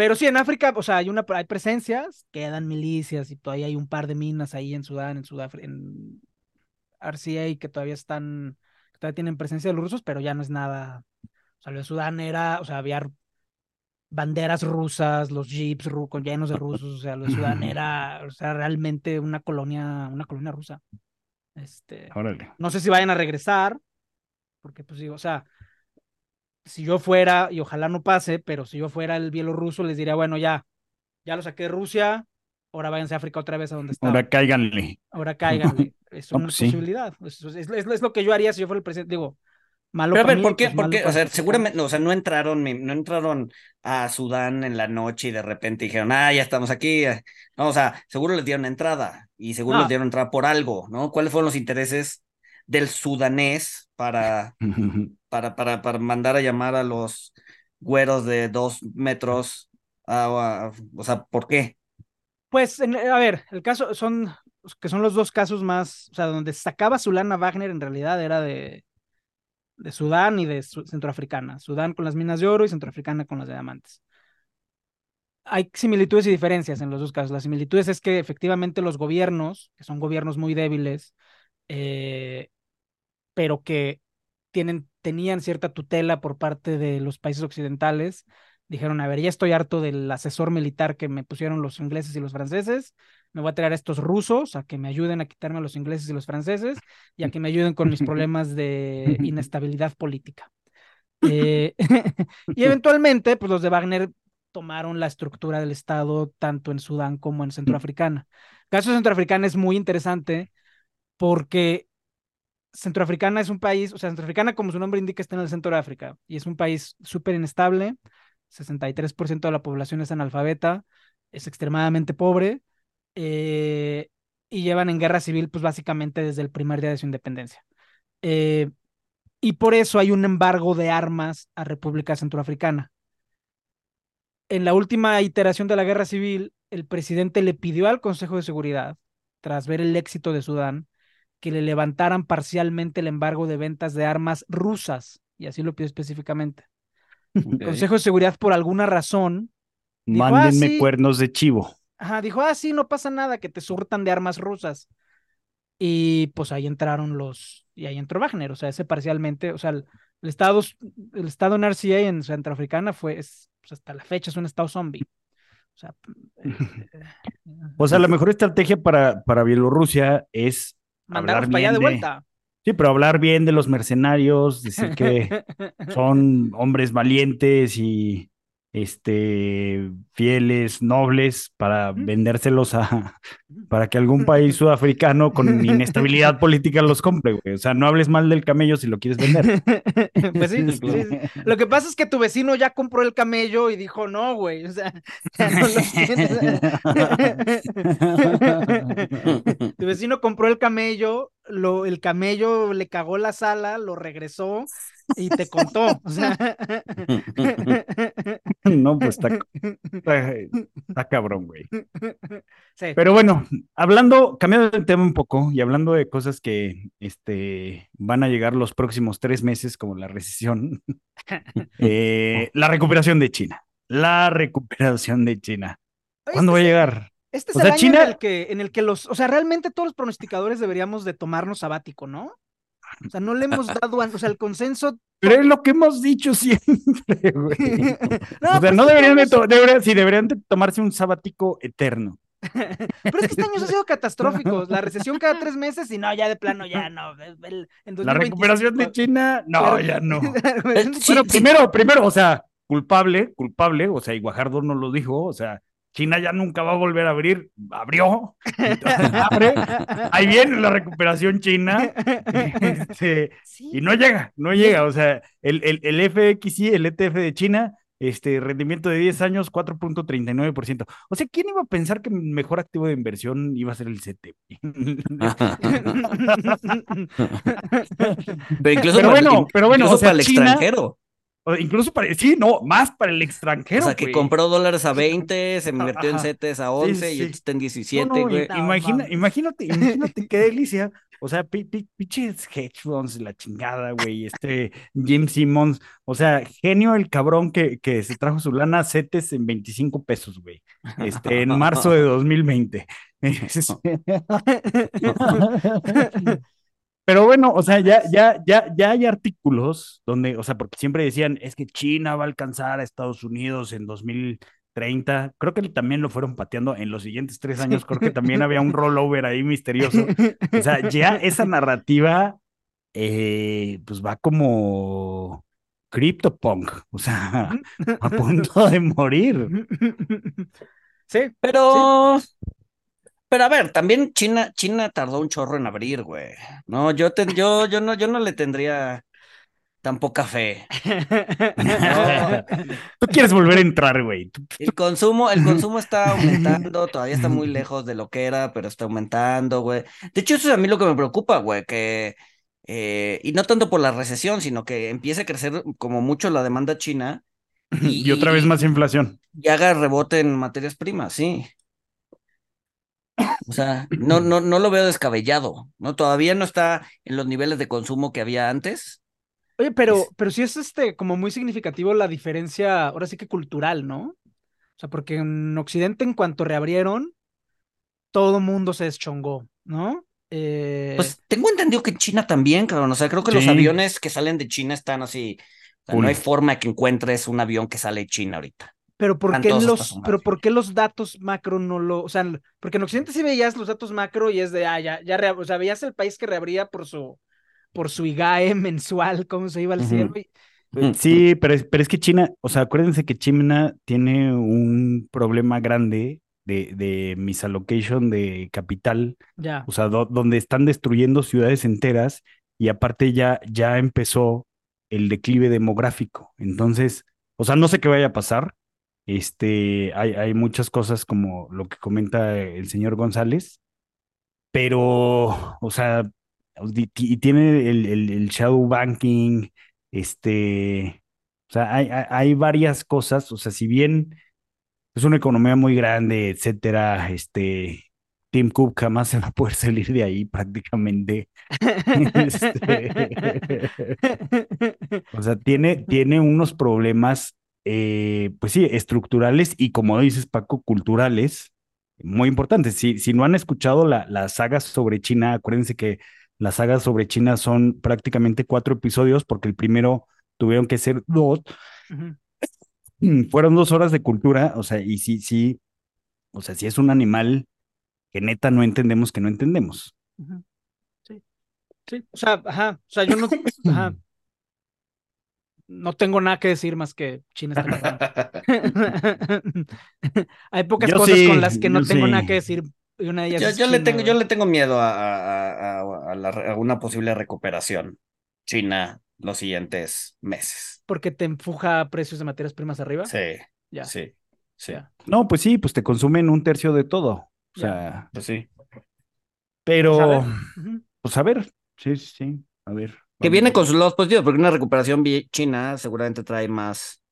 pero sí, en África, o sea, hay una hay presencias, quedan milicias y todavía hay un par de minas ahí en Sudán, en Sudáfrica, en RCA que todavía están todavía tienen presencia de los rusos, pero ya no es nada. O sea, lo de Sudán era, o sea, había banderas rusas, los jeeps con llenos de rusos, o sea, lo de Sudán era, o sea, realmente una colonia, una colonia rusa. Este, no sé si vayan a regresar, porque pues digo, o sea, si yo fuera, y ojalá no pase, pero si yo fuera el bielorruso, les diría, bueno, ya, ya lo saqué de Rusia, ahora váyanse a África otra vez a donde está. Ahora cáiganle. Ahora cáiganle. Es una pues posibilidad. Es, es, lo que yo haría si yo fuera el presidente. Digo, Malo Pero a ver, mí, ¿por qué? pues, ¿Por qué? O sea, seguramente, o sea, no entraron, no entraron a Sudán en la noche y de repente dijeron, ah, ya estamos aquí. eh". No, o sea, seguro les dieron entrada y seguro No. les dieron entrada por algo, ¿no? ¿Cuáles fueron los intereses del sudanés para, para, para, para mandar a llamar a los güeros de dos metros? a- a- o sea, ¿por qué? Pues, en- a ver, el caso son, que son los dos casos más, o sea, donde sacaba su lana Wagner en realidad era de, de Sudán y de Centroafricana. Sudán con las minas de oro y Centroafricana con las de diamantes. Hay similitudes y diferencias en los dos casos. Las similitudes es que efectivamente los gobiernos, que son gobiernos muy débiles, eh, pero que tienen, tenían cierta tutela por parte de los países occidentales, dijeron, a ver, ya estoy harto del asesor militar que me pusieron los ingleses y los franceses, me voy a traer a estos rusos a que me ayuden a quitarme a los ingleses y los franceses y a que me ayuden con mis problemas de inestabilidad política. Eh, y eventualmente, pues los de Wagner tomaron la estructura del Estado tanto en Sudán como en Centroafricana. El caso de Centroafricana es muy interesante porque Centroafricana es un país, o sea, Centroafricana, como su nombre indica, está en el centro de África y es un país súper inestable. 63% de la población es analfabeta, es extremadamente pobre eh, y llevan en guerra civil, pues básicamente desde el primer día de su independencia. Eh, y por eso hay un embargo de armas a República Centroafricana. En la última iteración de la guerra civil, el presidente le pidió al Consejo de Seguridad, tras ver el éxito de Sudán, que le levantaran parcialmente el embargo de ventas de armas rusas, y así lo pidió específicamente. El Consejo de Seguridad, por alguna razón, Dijo, ah, Mándenme sí. cuernos de chivo. Ajá, dijo, ah, sí, no pasa nada, que te surtan de armas rusas. Y pues ahí entraron los, y ahí entró Wagner, o sea, ese parcialmente, o sea, el, el estado, el estado en RCA en Centroafricana fue, es, pues, hasta la fecha es un estado zombie. O sea, eh, eh, O sea, la mejor estrategia para, para Bielorrusia es mandarlos para allá de de- vuelta. Sí, pero hablar bien de los mercenarios, decir que son hombres valientes y este fieles, nobles, para vendérselos a para que algún país sudafricano con inestabilidad política los compre, güey. O sea, no hables mal del camello si lo quieres vender. Pues sí, sí, sí. Lo que pasa es que tu vecino ya compró el camello y dijo, no, güey, o sea, ya no lo tienes. Tu vecino compró el camello, lo, el camello le cagó la sala, lo regresó y te contó. O sea, No, pues está, está, está cabrón, güey. sí. Pero bueno, hablando, cambiando de tema un poco y hablando de cosas que este, van a llegar los próximos tres meses, como la recesión, eh, la recuperación de China. La recuperación de China. ¿Cuándo va a este llegar? Este es O el sea, año China- en el que, en el que los, o sea, realmente todos los pronosticadores deberíamos de tomarnos sabático, ¿no? O sea, no le hemos dado, o sea, el consenso. Pero es lo que hemos dicho siempre, güey. No, o sea, pero no deberían de, deberían- sí, deberían de tomarse un sabático eterno. Pero es que este año ha sido catastrófico. La recesión cada tres meses y no, ya de plano, ya no. el- el- en La recuperación de 2025. China, no, Pero- ya no. Sí, Bueno, primero, primero, o sea, culpable, culpable, o sea, y Guajardo no lo dijo, o sea, China ya nunca va a volver a abrir, abrió, entonces abre, ahí viene la recuperación china, este, Sí, y no llega, no llega, o sea, el, el, el FXI, el ETF de China, este, rendimiento de 10 años, 4.39%. O sea, ¿quién iba a pensar que el mejor activo de inversión iba a ser el CT? Pero incluso Pero para, bueno, pero bueno, incluso o sea, para el China- extranjero. O incluso para, sí, no, más para el extranjero. o sea, que güey. compró dólares a 20 se invirtió en. CETES a Sí, 11 y ahorita está en 17, No, no, güey. Imagina, imagínate, imagínate qué delicia. O sea, pi- pi- pinches hedge funds, la chingada, güey. Este Jim Simmons, o sea, genio el cabrón que, que se trajo su lana a CETES en 25 pesos, güey. Este, en marzo de 2020. Pero bueno, o sea, ya, ya, ya, ya hay artículos donde, o sea, porque siempre decían, es que China va a alcanzar a Estados Unidos en 2030. Creo que también lo fueron pateando en los siguientes tres años. Creo que también había un rollover ahí misterioso. O sea, ya esa narrativa, eh, pues va como CryptoPunk, o sea, a punto de morir. Sí, Pero, pero a ver, también China, China tardó un chorro en abrir, güey. No, yo, te- yo, yo no, yo no le tendría, tan poca fe. Tú quieres volver a entrar, güey. El consumo, el consumo está aumentando, todavía está muy lejos de lo que era, pero está aumentando, güey. De hecho, eso es a mí lo que me preocupa, güey, que, eh, y no tanto por la recesión, sino que empiece a crecer como mucho la demanda china. Y, otra vez más inflación. Y haga rebote en materias primas, sí. O sea, no, no, no lo veo descabellado, ¿no? Todavía no está en los niveles de consumo que había antes, Oye, pero, pero sí es este como muy significativo la diferencia, ahora sí que cultural, ¿no? O sea, porque en Occidente, en cuanto reabrieron, todo mundo se deschongó, ¿no? Eh... Pues tengo entendido que en China también, cabrón. O sea, creo que los aviones que salen de China están así. O sea, no hay forma que encuentres un avión que sale de China ahorita. Pero ¿por, qué los, pero ¿por qué los datos macro no lo, o sea, porque en Occidente sí veías los datos macro y es de, ah, ya, ya, o sea, veías el país que reabría por su, por su IGAE mensual, cómo se iba al cielo. Sí, pero es, pero es que China, o sea, acuérdense que China tiene un problema grande de, de misallocation de capital, ya. o sea, donde están destruyendo ciudades enteras y aparte ya, ya empezó el declive demográfico. Entonces, o sea, no sé qué vaya a pasar. Este, hay, hay muchas cosas como lo que comenta el señor González, pero, o sea, y tiene el, el, shadow banking, este, o sea, hay, hay, varias cosas, o sea, si bien es una economía muy grande, etcétera, este, Tim Cook jamás se va a poder salir de ahí prácticamente. Este, o sea, tiene, tiene unos problemas, eh, pues sí, estructurales y como dices, Paco, culturales, muy importantes. Si, si no han escuchado la, la saga sobre China, acuérdense que las sagas sobre China son prácticamente cuatro episodios porque el primero tuvieron que ser dos. Fueron dos horas de cultura, o sea, y sí, sí, o sea, si es un animal que neta no entendemos que no entendemos. Sí, sí, o sea, ajá, o sea, yo no, ajá. no tengo nada que decir más que China está Hay pocas cosas con las que no tengo nada que decir yo, le tengo, yo le tengo miedo a, a, una posible recuperación China los siguientes meses. ¿Porque te empuja precios de materias primas arriba? Sí. Ya. Sí. Sí. No, pues sí, pues te consumen un tercio de todo. O sea, pues sí. Pero, pues a ver, sí, sí, a ver. Que viene con sus lados positivos, porque una recuperación china seguramente trae más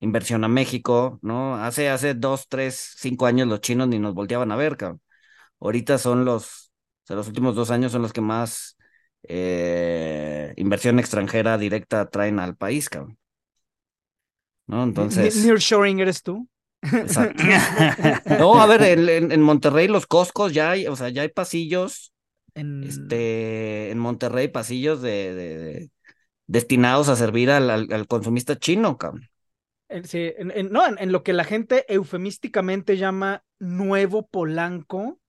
inversión a México, ¿no? Hace, hace dos, tres, cinco años los chinos ni nos volteaban a ver, cabrón ahorita son los, o sea, los últimos dos años son los que más eh, inversión extranjera directa traen al país, cabrón. ¿No? Entonces. Nearshoring eres tú. Exacto. no, a ver, en, Monterrey los Costcos ya hay, o sea, ya hay pasillos. En... Este, en Monterrey, pasillos de, destinados a servir al, consumista chino, cabrón. Sí, no, en, lo que la gente eufemísticamente llama nuevo Polanco,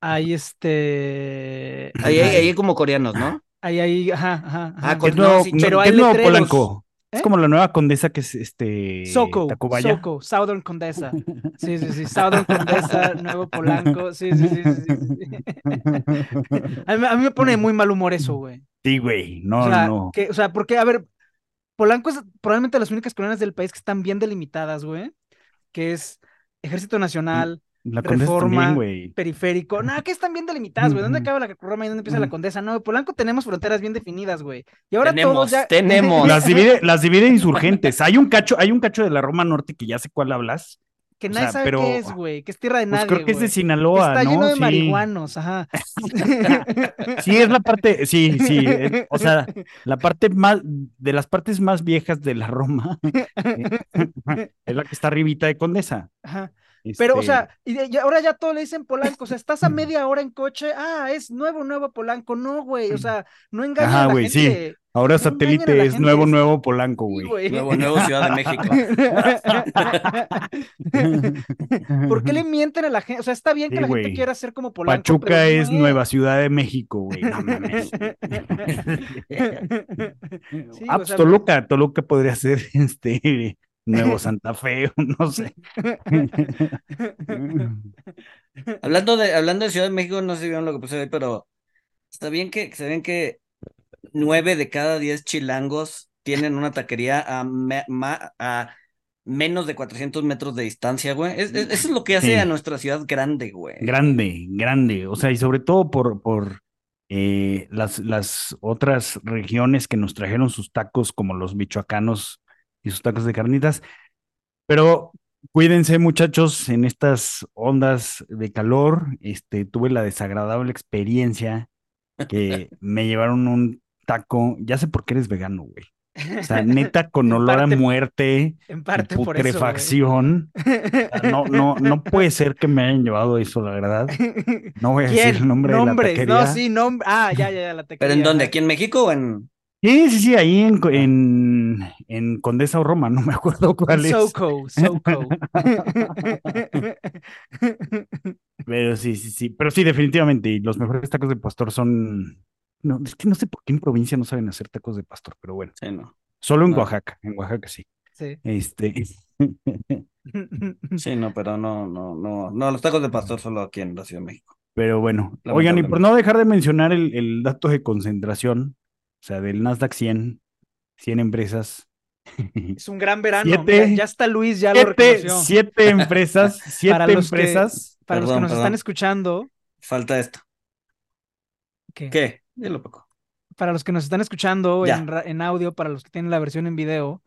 hay este. Ahí hay, como coreanos, ¿no? Ahí hay, ajá, ajá. Ah, con, no, pero hay nuevo Polanco. Es ¿Eh? como la nueva condesa que es este. Soco, Soco, Southern Condesa. Sí, sí, sí. Southern Condesa, nuevo Polanco. Sí, sí, sí. sí, A, mí, me pone muy mal humor eso, güey. Sí, güey. No, no. Que, o sea, porque, a ver, Polanco es probablemente las únicas colonias del país que están bien delimitadas, güey. Que es Ejército Nacional, la reforma, periférico. No, que están bien delimitadas, güey. ¿Dónde acaba la reforma y dónde empieza la condesa? No, Polanco tenemos fronteras bien definidas, güey. Y ahora tenemos, todos ya. Tenemos. las divide, las divide insurgentes. Hay un cacho, hay un cacho de la Roma Norte que ya sé cuál hablas. Que nadie sabe qué es, güey, que es tierra de pues nadie. Creo que es de Sinaloa, Está lleno de sí. marihuanos, ajá. sí, es la parte, sí, sí, o sea, la parte más, de las partes más viejas de la Roma, es la que está arribita de Condesa. Ajá. Pero, o sea, este y, ahora ya todo le dicen Polanco, o sea, estás a media hora en coche, ah, es nuevo, nuevo Polanco, no, güey, o sea, no engañes a la güey, gente. sí. Ahora satélite es nuevo, nuevo Polanco, güey. nuevo, nuevo Ciudad de México. ¿Por qué le mienten a la gente? O sea, está bien que la gente quiera ser como Polanco. Pachuca es Nueva Ciudad de México, güey. No mames. ah, pues Toluca, Toluca podría ser este Nuevo Santa Fe, no sé. hablando, de, hablando de Ciudad de México, no sé si vieron lo que puse hoy, pero está bien que, se ven que nueve de cada diez chilangos tienen una taquería a, me- ma- a menos de 400 metros de distancia, güey. Es- es- eso es lo que hace Sí. a nuestra ciudad grande, güey. Grande, grande. O sea, y sobre todo por, por eh, las, las otras regiones que nos trajeron sus tacos, como los michoacanos y sus tacos de carnitas. Pero cuídense, muchachos, en estas ondas de calor. Este, tuve la desagradable experiencia que me llevaron un taco. Ya sé por qué eres vegano, güey. O sea, neta, con olor a parte- muerte En parte por eso. putrefacción. O sea, No, no, no puede ser que me hayan llevado eso, la verdad. No voy a decir el nombre Nombres, de la taquería. no, sí, nombre. Ah, ya, ya, ya, la taquería. ¿Pero en dónde? ¿Aquí en México o en...? Sí, sí, sí, ahí en, en, en Condesa o Roma, no me acuerdo cuál es. Soco, Soco. Pero sí, sí, sí. Pero sí, definitivamente. Y los mejores tacos de pastor son. No, es que no sé por qué en provincia no saben hacer tacos de pastor, pero bueno. Sí, no. Solo en No. Oaxaca. En Oaxaca sí. Sí. Este. Sí, no, pero no, no, no. No, los tacos de pastor solo aquí en la Ciudad de México. Pero bueno. Oigan, y por no dejar de mencionar el, el dato de concentración, sea, del Nasdaq 100, 100 empresas. Es un gran verano. Siete- Mira, ya está Luis, ya lo Siete, reconoció. siete empresas, siete Para los que- empresas. Para los que nos perdón. están escuchando, Falta esto. ¿qué? ¿Qué? Dilo, Paco. Para los que nos están escuchando en, en audio, para los que tienen la versión en video,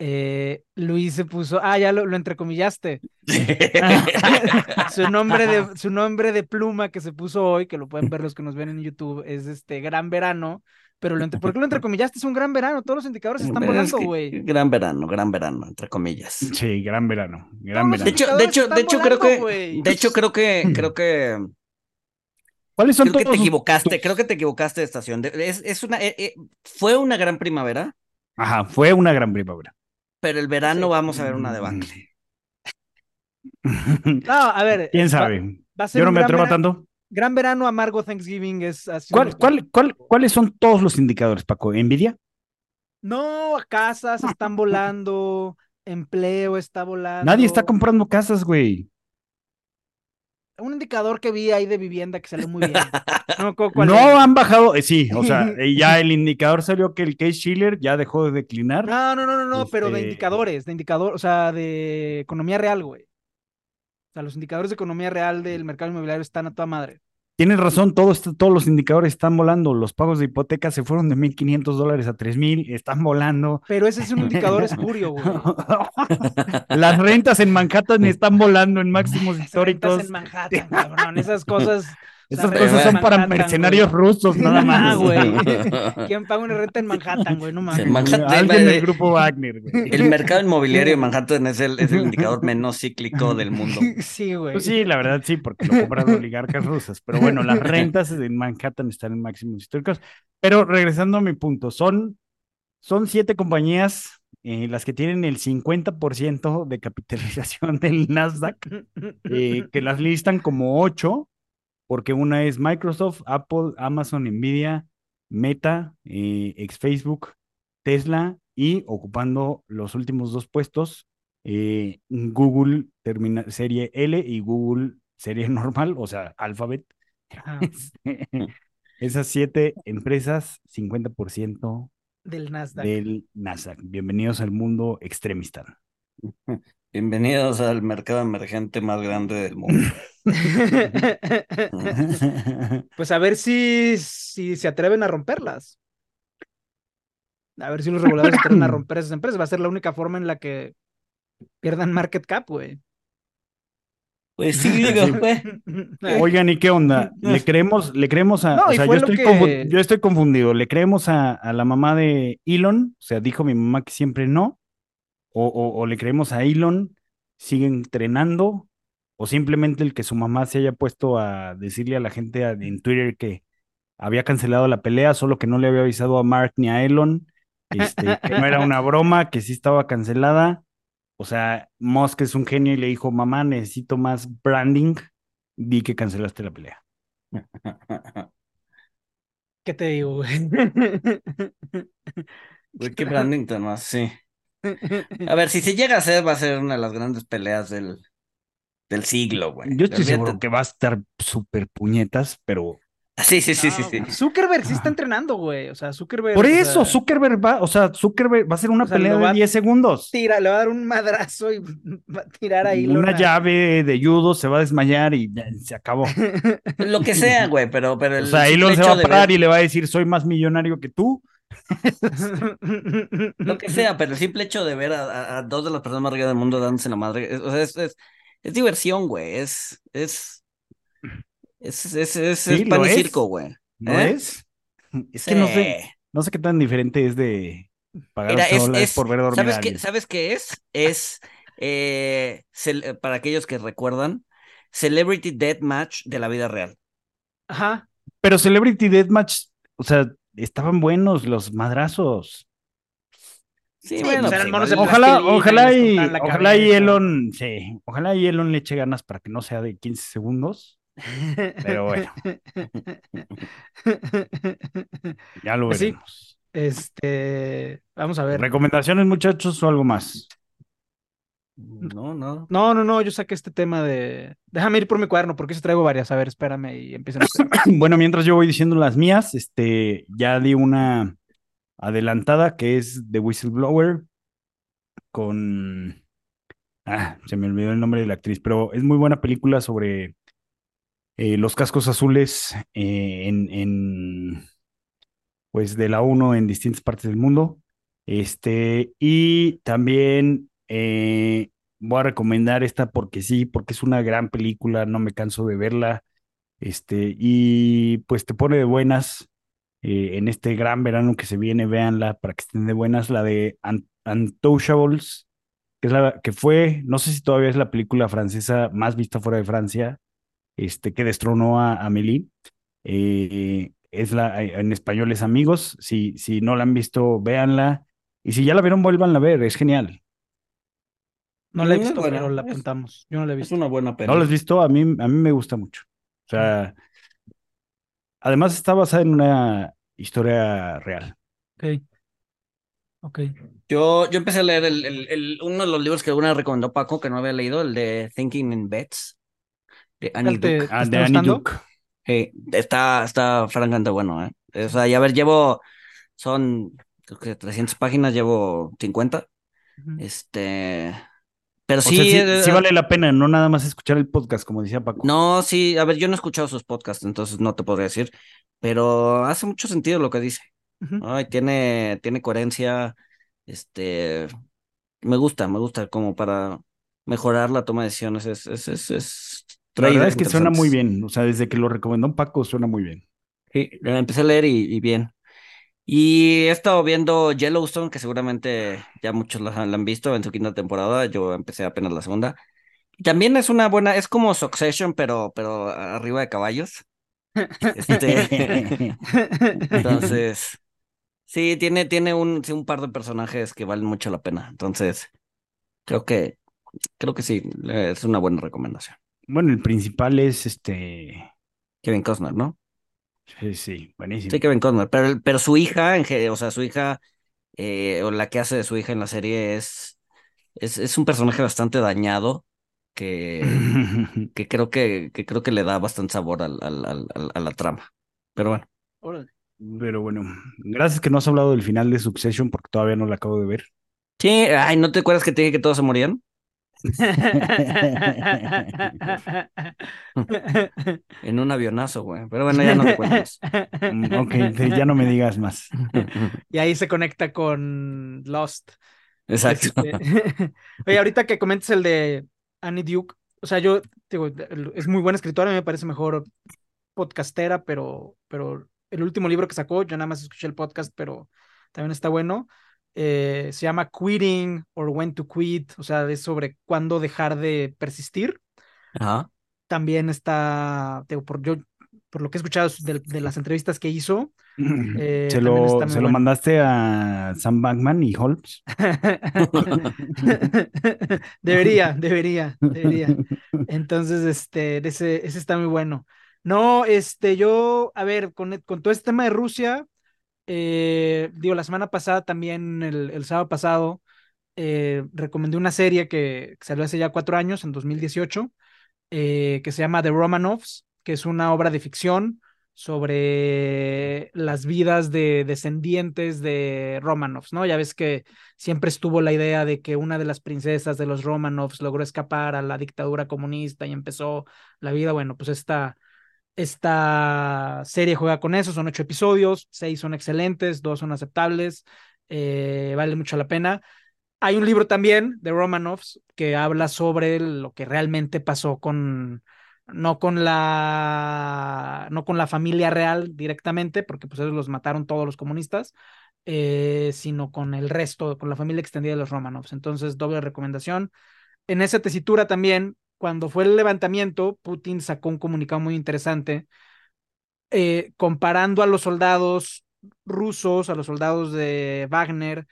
eh, Luis se puso, ah, ya lo, lo entrecomillaste. su nombre de su nombre de pluma que se puso hoy, que lo pueden ver los que nos ven en YouTube, es este gran verano. Pero lo entre- ¿por qué lo entrecomillaste? Es un gran verano. Todos los indicadores están es volando, que güey. Gran verano, gran verano, entre comillas. Sí, gran verano. Gran Todos los De verano. hecho, de hecho, de hecho, creo que, de hecho, creo que, creo que, ¿Cuáles son creo que te todos sus- equivocaste, creo que te equivocaste de estación. Es, es una, eh, eh, fue una gran primavera, Ajá, fue una gran primavera. pero el verano Sí. vamos a ver una debacle. No, a ver. ¿Quién sabe? Va, a ser Yo no me atrevo a vera- tanto. Gran verano, amargo Thanksgiving es así. ¿Cuál, cuál, cuál, ¿Cuáles son todos los indicadores, Paco? ¿Envidia? No, casas están volando, empleo está volando. Nadie está comprando casas, güey. Un indicador que vi ahí de vivienda que salió muy bien. No, cuál han bajado, eh, sí, o sea, eh, ya el indicador salió que el Case Schiller ya dejó de declinar. No, no, no, no, no, pero de Este- indicadores, de indicador, o sea, de economía real, güey. Sea, los indicadores de economía real del mercado inmobiliario están a toda madre. Tienes razón, todo esto- todos los indicadores están volando. Los pagos de hipoteca se fueron de 1.500 dólares a 3.000, están volando. Pero ese es un indicador espurio, güey. Las rentas en Manhattan están volando en máximos históricos. rentas en Manhattan, cabrón, esas cosas. Esas cosas son para mercenarios güey. rusos, nada Ah, más. güey. ¿Quién paga una renta en Manhattan, güey? No mames. Manhattan, Alguien del grupo Wagner, güey. El mercado inmobiliario de Manhattan es el, es el indicador menos cíclico del mundo. Sí, güey. Pues sí, la verdad sí, porque lo compran oligarcas rusas. Pero bueno, las rentas en Manhattan están en máximos históricos. Pero regresando a mi punto, son, son siete compañías eh, las que tienen el 50% de capitalización del Nasdaq, eh, que las listan como ocho, porque una es Microsoft, Apple, Amazon, Nvidia, Meta, eh, ex Facebook, Tesla y ocupando los últimos dos puestos, eh, Google termina, serie L y Google serie normal, o sea, Alphabet. Ajá, Este, Esas siete empresas, 50% del Nasdaq. del Nasdaq. Bienvenidos al mundo extremista. Bienvenidos al mercado emergente más grande del mundo. Pues a ver si, si se atreven a romperlas. A ver si los reguladores se atreven a romper esas empresas. Va a ser la única forma en la que pierdan market cap, güey. Pues sí, digo, pues. Oigan, ¿y qué onda? ¿Le creemos, le creemos a, No, o sea, yo estoy, que- yo estoy confundido, ¿le creemos a, a la mamá de Elon? O sea, dijo mi mamá que siempre no, o, o, o le creemos a Elon, sigue entrenando, o simplemente el que su mamá se haya puesto a decirle a la gente en Twitter que había cancelado la pelea, solo que no le había avisado a Mark ni a Elon, este, que no era una broma, que sí estaba cancelada. O sea, Musk es un genio y le dijo, mamá, necesito más branding. Vi que cancelaste la pelea. ¿Qué te digo, güey? Güey, qué branding tan más, sí. A ver, si se llega a hacer, va a ser una de las grandes peleas del, del siglo, güey. Yo estoy seguro que va a estar súper puñetas, pero Sí, sí, sí, sí, sí. Zuckerberg sí está entrenando, güey. O sea, Zuckerberg. Por o eso, sea, Zuckerberg va, o sea, Zuckerberg va a ser una O sea, pelea de va- 10 segundos. tira, le va a dar un madrazo y va a tirar ahí. Una llave de judo se va a desmayar y se acabó. Lo que sea, güey, pero, pero el O sea, Elon se va a parar ver- y le va a decir, soy más millonario que tú. Lo que sea, pero el simple hecho de ver a, a- a dos de las personas más ricas del mundo dándose la madre, es, o sea, es, es, es diversión, güey. Es, es, es, es, es, Sí, es pan lo y es. circo, güey. ¿No ¿Eh? es? Es que no sé, no sé qué tan diferente es de pagar Mira, 8 es, dólares es- por ver dormir ¿sabes a qué. ¿sabes qué es? Es, eh, para aquellos que recuerdan, Celebrity Deathmatch de la vida real. Ajá. Pero Celebrity Deathmatch, o sea, estaban buenos los madrazos. Sí, Sí, bueno, pues pues igual- Ojalá, y ojalá y, ojalá y. Elon, sí, ojalá y Elon le eche ganas para que no sea de 15 segundos. Pero bueno, ya lo Pues sí. veremos. Este, vamos a ver. ¿Recomendaciones, muchachos, o algo más? No, no. No, no, no, yo saqué este tema de. Déjame ir por mi cuaderno porque se traigo varias. A ver, espérame y empiezan a Bueno, mientras yo voy diciendo las mías, este, ya di una adelantada que es The Whistleblower con... Ah, se me olvidó el nombre de la actriz, pero es muy buena película sobre eh, los cascos azules eh, en, en, pues de la ONU en distintas partes del mundo. Este, y también eh, voy a recomendar esta porque sí, porque es una gran película, no me canso de verla. Este, y pues te pone de buenas eh, en este gran verano que se viene, véanla para que estén de buenas, la de Un- Untouchables, que es la que fue, no sé si todavía es la película francesa más vista fuera de Francia, este, que destronó a Amélie. Eh, es la, en español es Amigos, si, si no la han visto, véanla, y si ya la vieron, vuélvanla a ver, es genial. No la he visto, bueno, pero la es- apuntamos. Yo no la he Es visto. una buena peli. ¿No la has visto? A mí, a mí me gusta mucho. O sea, además está basada en una historia real. Ok. Ok. Yo, yo empecé a leer el, el- el- uno de los libros que alguna recomendó Paco, que no había leído, el de Thinking in Bets, de Annie ¿Te- Duke. te Ah, de Annie? Duke. Sí, está, está francamente bueno, ¿eh? O sea, ya ver, llevo, son, creo que 300 páginas, llevo 50. Ujú. Este, pero O sí, sea, sí, eh, sí vale la pena, no nada más escuchar el podcast, como decía Paco. no, sí, a ver, yo no he escuchado sus podcasts, entonces no te podría decir, pero hace mucho sentido lo que dice. Ay, tiene, tiene coherencia, este, me gusta, me gusta como para mejorar la toma de decisiones, es, es, es, es La verdad es que suena muy bien. O sea, desde que lo recomendó Paco, suena muy bien. Sí, empecé a leer y, y bien. Y he estado viendo Yellowstone, que seguramente ya muchos la, han visto en su quinta temporada. Yo empecé apenas la segunda. Y también es una buena, es como Succession, pero, pero arriba de caballos. Este, entonces, sí, tiene, tiene un, sí, un par de personajes que valen mucho la pena. Entonces, creo que, creo que sí, es una buena recomendación. Bueno, el principal es este. Kevin Costner, ¿no? Sí, sí, buenísimo. Sí, Kevin Costner, pero, pero su hija, en ge- o sea, su hija, eh, o la que hace de su hija en la serie es, es, es un personaje bastante dañado que, que creo que, que creo que le da bastante sabor al, al- al- al- a la trama. Pero bueno, Órale. Pero bueno, gracias que no has hablado del final de Succession porque todavía no la acabo de ver. sí, ay, ¿no te acuerdas que te dije que todos se morían? En un avionazo, güey. Pero bueno, ya no te. Mm, Ok, ya no me digas más. Y ahí se conecta con Lost. Exacto. Este, Oye, ahorita que comentes el de Annie Duke, o sea, yo digo, es muy buena escritora, a mí me parece mejor podcastera, pero, pero el último libro que sacó, yo nada más escuché el podcast, pero también está bueno. Eh, se llama Quitting or When to Quit, o sea, es sobre cuándo dejar de persistir. Ajá. También está, digo, por, yo, por lo que he escuchado de, de las entrevistas que hizo, eh, ¿Se lo, se lo bueno. mandaste a Sam Bankman y Holmes? debería, debería, debería. Entonces, este, ese, ese está muy bueno. No, este, yo, a ver, con, con todo este tema de Rusia, eh, digo, la semana pasada también, el, el sábado pasado, eh, recomendé una serie que, salió hace ya cuatro años, en 2018, eh, que se llama The Romanovs, que es una obra de ficción sobre las vidas de descendientes de Romanovs, ¿no? Ya ves que siempre estuvo la idea de que una de las princesas de los Romanovs logró escapar a la dictadura comunista y empezó la vida. Bueno, pues esta, esta serie juega con eso, son ocho episodios, seis son excelentes, dos son aceptables, eh, vale mucho la pena. Hay un libro también de Romanovs que habla sobre lo que realmente pasó con no con la, no con la familia real directamente, porque pues ellos los mataron todos los comunistas, eh, sino con el resto, con la familia extendida de los Romanovs. Entonces, doble recomendación. En esa tesitura también, cuando fue el levantamiento, Putin sacó un comunicado muy interesante eh, comparando a los soldados rusos, a los soldados de Wagner,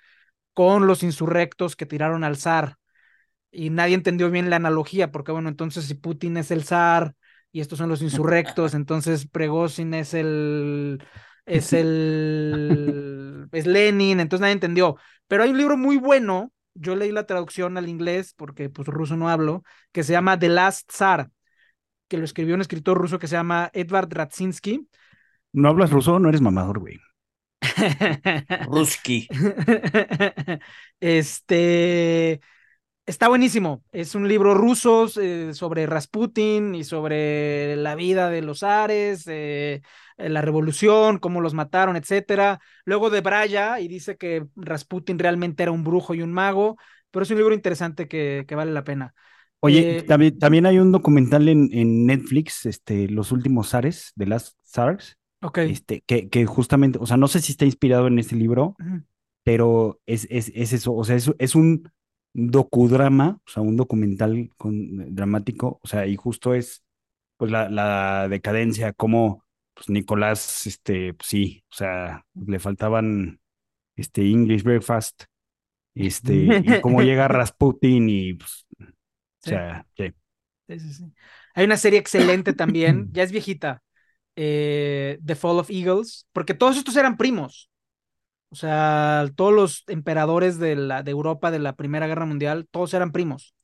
con los insurrectos que tiraron al zar y nadie entendió bien la analogía, porque bueno, entonces si Putin es el zar y estos son los insurrectos, entonces Pregozin es el es el es Lenin, entonces nadie entendió. Pero hay un libro muy bueno, yo leí la traducción al inglés porque pues ruso no hablo, que se llama The Last Tsar, que lo escribió un escritor ruso que se llama Edvard Radzinsky. ¿No hablas ruso? No eres mamador, güey. Ruski. este Está buenísimo. Es un libro ruso eh, sobre Rasputin y sobre la vida de los Ares, eh, la revolución, cómo los mataron, etcétera. Luego de Braya y dice que Rasputin realmente era un brujo y un mago, pero es un libro interesante que, que vale la pena. Oye, eh, también, también, hay un documental en, en, Netflix, este, Los últimos Zares, de las Zars. Ok. Este, que, que justamente, o sea, no sé si está inspirado en este libro, pero es, es, es, eso, o sea, es, es un docudrama, o sea, un documental con, eh, dramático, o sea, y justo es pues la, la decadencia, como pues Nicolás, este, pues, sí, o sea, le faltaban este English breakfast, este, y cómo llega Rasputin y pues, o sea, sí. Sí, sí, Hay una serie excelente también, ya es viejita, eh, The Fall of Eagles, porque todos estos eran primos. O sea, todos los emperadores de, la, de Europa de la Primera Guerra Mundial, todos eran primos.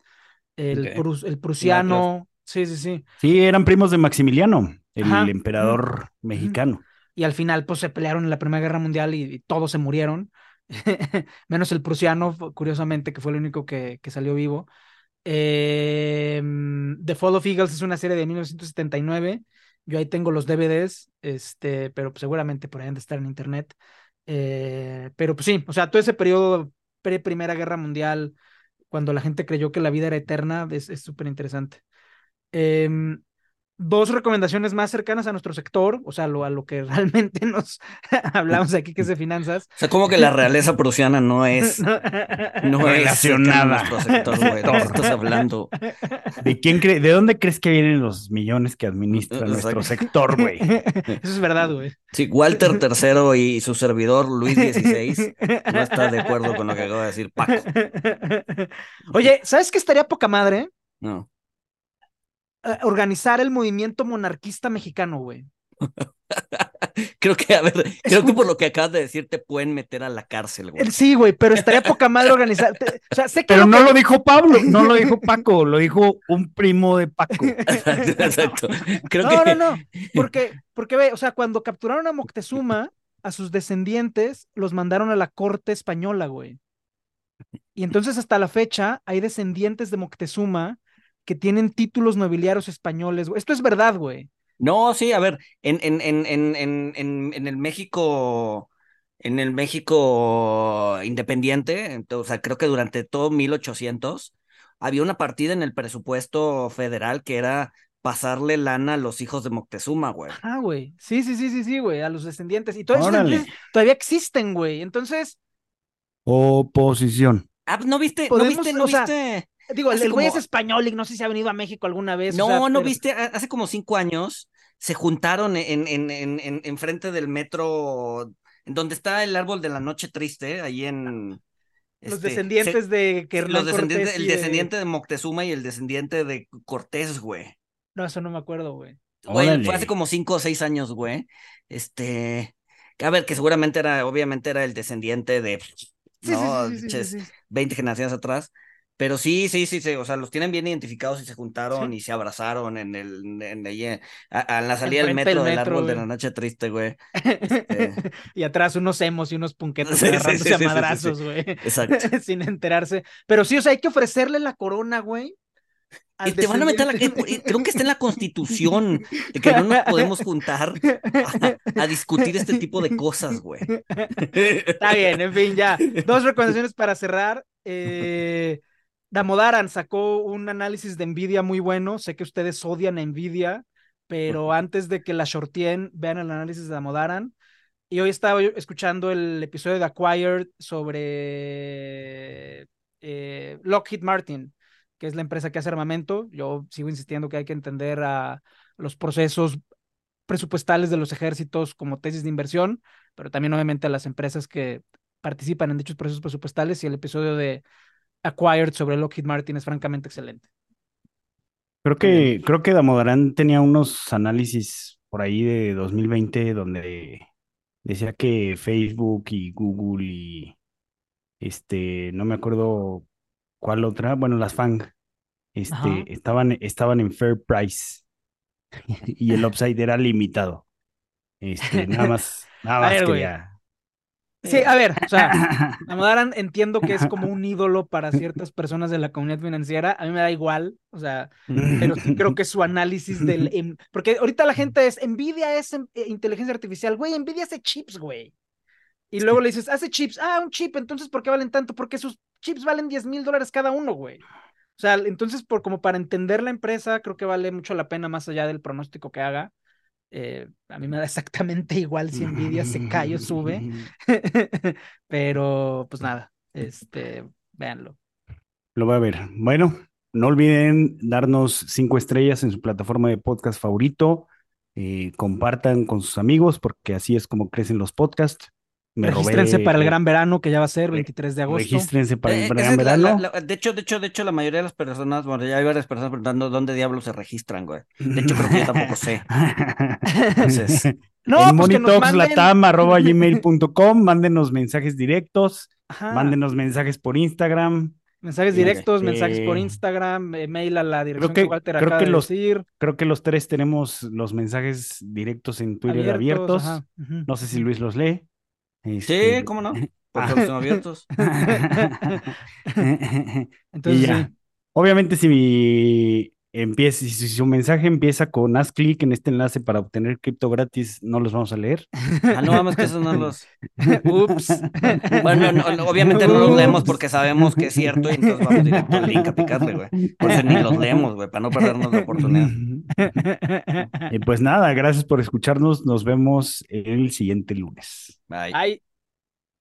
El, el prusiano, sí, sí, sí. Sí, eran primos de Maximiliano, el emperador mexicano. Y al final, pues se pelearon en la Primera Guerra Mundial y, todos se murieron, menos el prusiano, curiosamente, que fue el único que, que salió vivo. Em, The Fall of Eagles es una serie de 1979. Yo ahí tengo los DVDs, este, pero seguramente por ahí han de estar en internet. Eh, pero pues sí, o sea, todo ese periodo pre-Primera Guerra Mundial, cuando la gente creyó que la vida era eterna, es súper interesante. Em, dos recomendaciones más cercanas a nuestro sector, o sea, lo, a lo que realmente nos hablamos aquí, que es de finanzas. O sea, como que la realeza prusiana no es, no relacionada. Es sector, güey. ¿De estás hablando? ¿De quién cree, de dónde crees que vienen los millones que administra nuestro sector, güey? Eso es verdad, güey. Sí, Walter III y su servidor Luis XVI no está de acuerdo con lo que acaba de decir Paco. Oye, ¿sabes qué estaría poca madre? No. Eh, organizar el movimiento monarquista mexicano, güey. creo que, a ver, creo que por lo que acabas de decir te pueden meter a la cárcel, güey. Sí, güey, pero estaría poca madre organizar. O sea, sé que pero no lo dijo Pablo, no lo dijo Paco, lo dijo un primo de Paco. Exacto. Creo no, no, no, porque, porque ve, o sea, cuando capturaron a Moctezuma, a sus descendientes los mandaron a la corte española, güey. Y entonces hasta la fecha hay descendientes de Moctezuma que tienen títulos nobiliarios españoles. Esto es verdad, güey. No, sí, a ver, en, en, en, en, en, en el México, en el México independiente, o sea, creo que durante todo 1800 había una partida en el presupuesto federal que era pasarle lana a los hijos de Moctezuma, güey. Ah, güey. Sí, sí, sí, sí, sí, güey, a los descendientes. Y todavía existen, güey. Entonces. Oposición. Ah, pues, no viste, no viste, no viste. Digo, el güey es español y no sé si ha venido a México alguna vez. No, no viste, hace como cinco años se juntaron en, en, en, en, frente del metro, donde está el árbol de la noche triste, ahí en... Los este, descendientes de que los descendientes, El descendiente de Moctezuma y el descendiente de Cortés, güey. No, eso no me acuerdo, güey. Güey, fue hace como cinco o seis años, güey. Este, a ver, que seguramente era, obviamente era el descendiente de, no, 20 generaciones atrás Pero sí, sí, sí, sí, o sea, los tienen bien identificados y se juntaron y se abrazaron en el, en, en, a, la salida del metro, del, árbol de la noche triste, güey. Este y atrás unos emos y unos punquetos agarrándose a madrazos, güey. Exacto. Sin enterarse. Pero sí, o sea, hay que ofrecerle la corona, güey, y te van a meter la creo que está en la constitución de que no nos podemos juntar a, discutir este tipo de cosas, güey. Está bien, en fin, ya. Dos recomendaciones para cerrar. Eh, Damodaran sacó un análisis de Nvidia muy bueno. Sé que ustedes odian a Nvidia, pero antes de que la shorteen, vean el análisis de Damodaran. Y hoy estaba escuchando el episodio de Acquired sobre eh, Lockheed Martin que es la empresa que hace armamento. Yo sigo insistiendo que hay que entender a los procesos presupuestales de los ejércitos como tesis de inversión, pero también obviamente a las empresas que participan en dichos procesos presupuestales y el episodio de Acquired sobre Lockheed Martin es francamente excelente. Creo que, creo que Damodarán tenía unos análisis por ahí de 2020 donde decía que Facebook y Google y este, no me acuerdo ¿Cuál otra? Bueno, las FANG este, estaban, estaban en fair price y el upside era limitado. Este, nada más, nada más quería... Sí, a ver, o sea, Amodaran entiendo que es como un ídolo para ciertas personas de la comunidad financiera. A mí me da igual, o sea, pero sí creo que su análisis del. Em, porque ahorita la gente es. Nvidia es em, eh, inteligencia artificial, güey. Nvidia hace chips, güey. Y luego le dices, hace chips. Ah, un chip, entonces, ¿por qué valen tanto? Porque sus chips valen 10 mil dólares cada uno, güey. O sea, entonces, por como para entender la empresa, creo que vale mucho la pena más allá del pronóstico que haga. Eh, a mí me da exactamente igual si Nvidia se cae o sube. Pero, pues nada, este, véanlo. Lo voy a ver. Bueno, no olviden darnos cinco estrellas en su plataforma de podcast favorito. Eh, compartan con sus amigos porque así es como crecen los podcasts. Me Regístrense para el gran verano que ya va a ser 23 de agosto. Regístrense para el eh, gran verano. de hecho, de hecho, de hecho, la mayoría de las personas, bueno, ya hay varias personas preguntando dónde diablos se registran, güey. De hecho, creo que yo tampoco sé. Entonces, no, en pues monitoxlatam.gmail.com, mándenos mensajes directos, mándenos mensajes por Instagram. Mensajes directos, este, mensajes por Instagram, eh, mail a la dirección que, Walter creo que los, decir. Creo que los tres tenemos los mensajes directos en Twitter abiertos. No sé si Luis los lee. Sí, este, ¿cómo no? Porque los abiertos. Entonces, ya. Obviamente, si empieza, si su mensaje empieza con haz clic en este enlace para obtener cripto gratis, no los vamos a leer. Ah, no, vamos que eso no los. Ups. Bueno, obviamente no los leemos porque sabemos que es cierto y entonces vamos directo al link a picarle, güey. Por eso ni los leemos, güey, para no perdernos la oportunidad. Y pues nada, gracias por escucharnos. Nos vemos el siguiente lunes. Bye. Bye.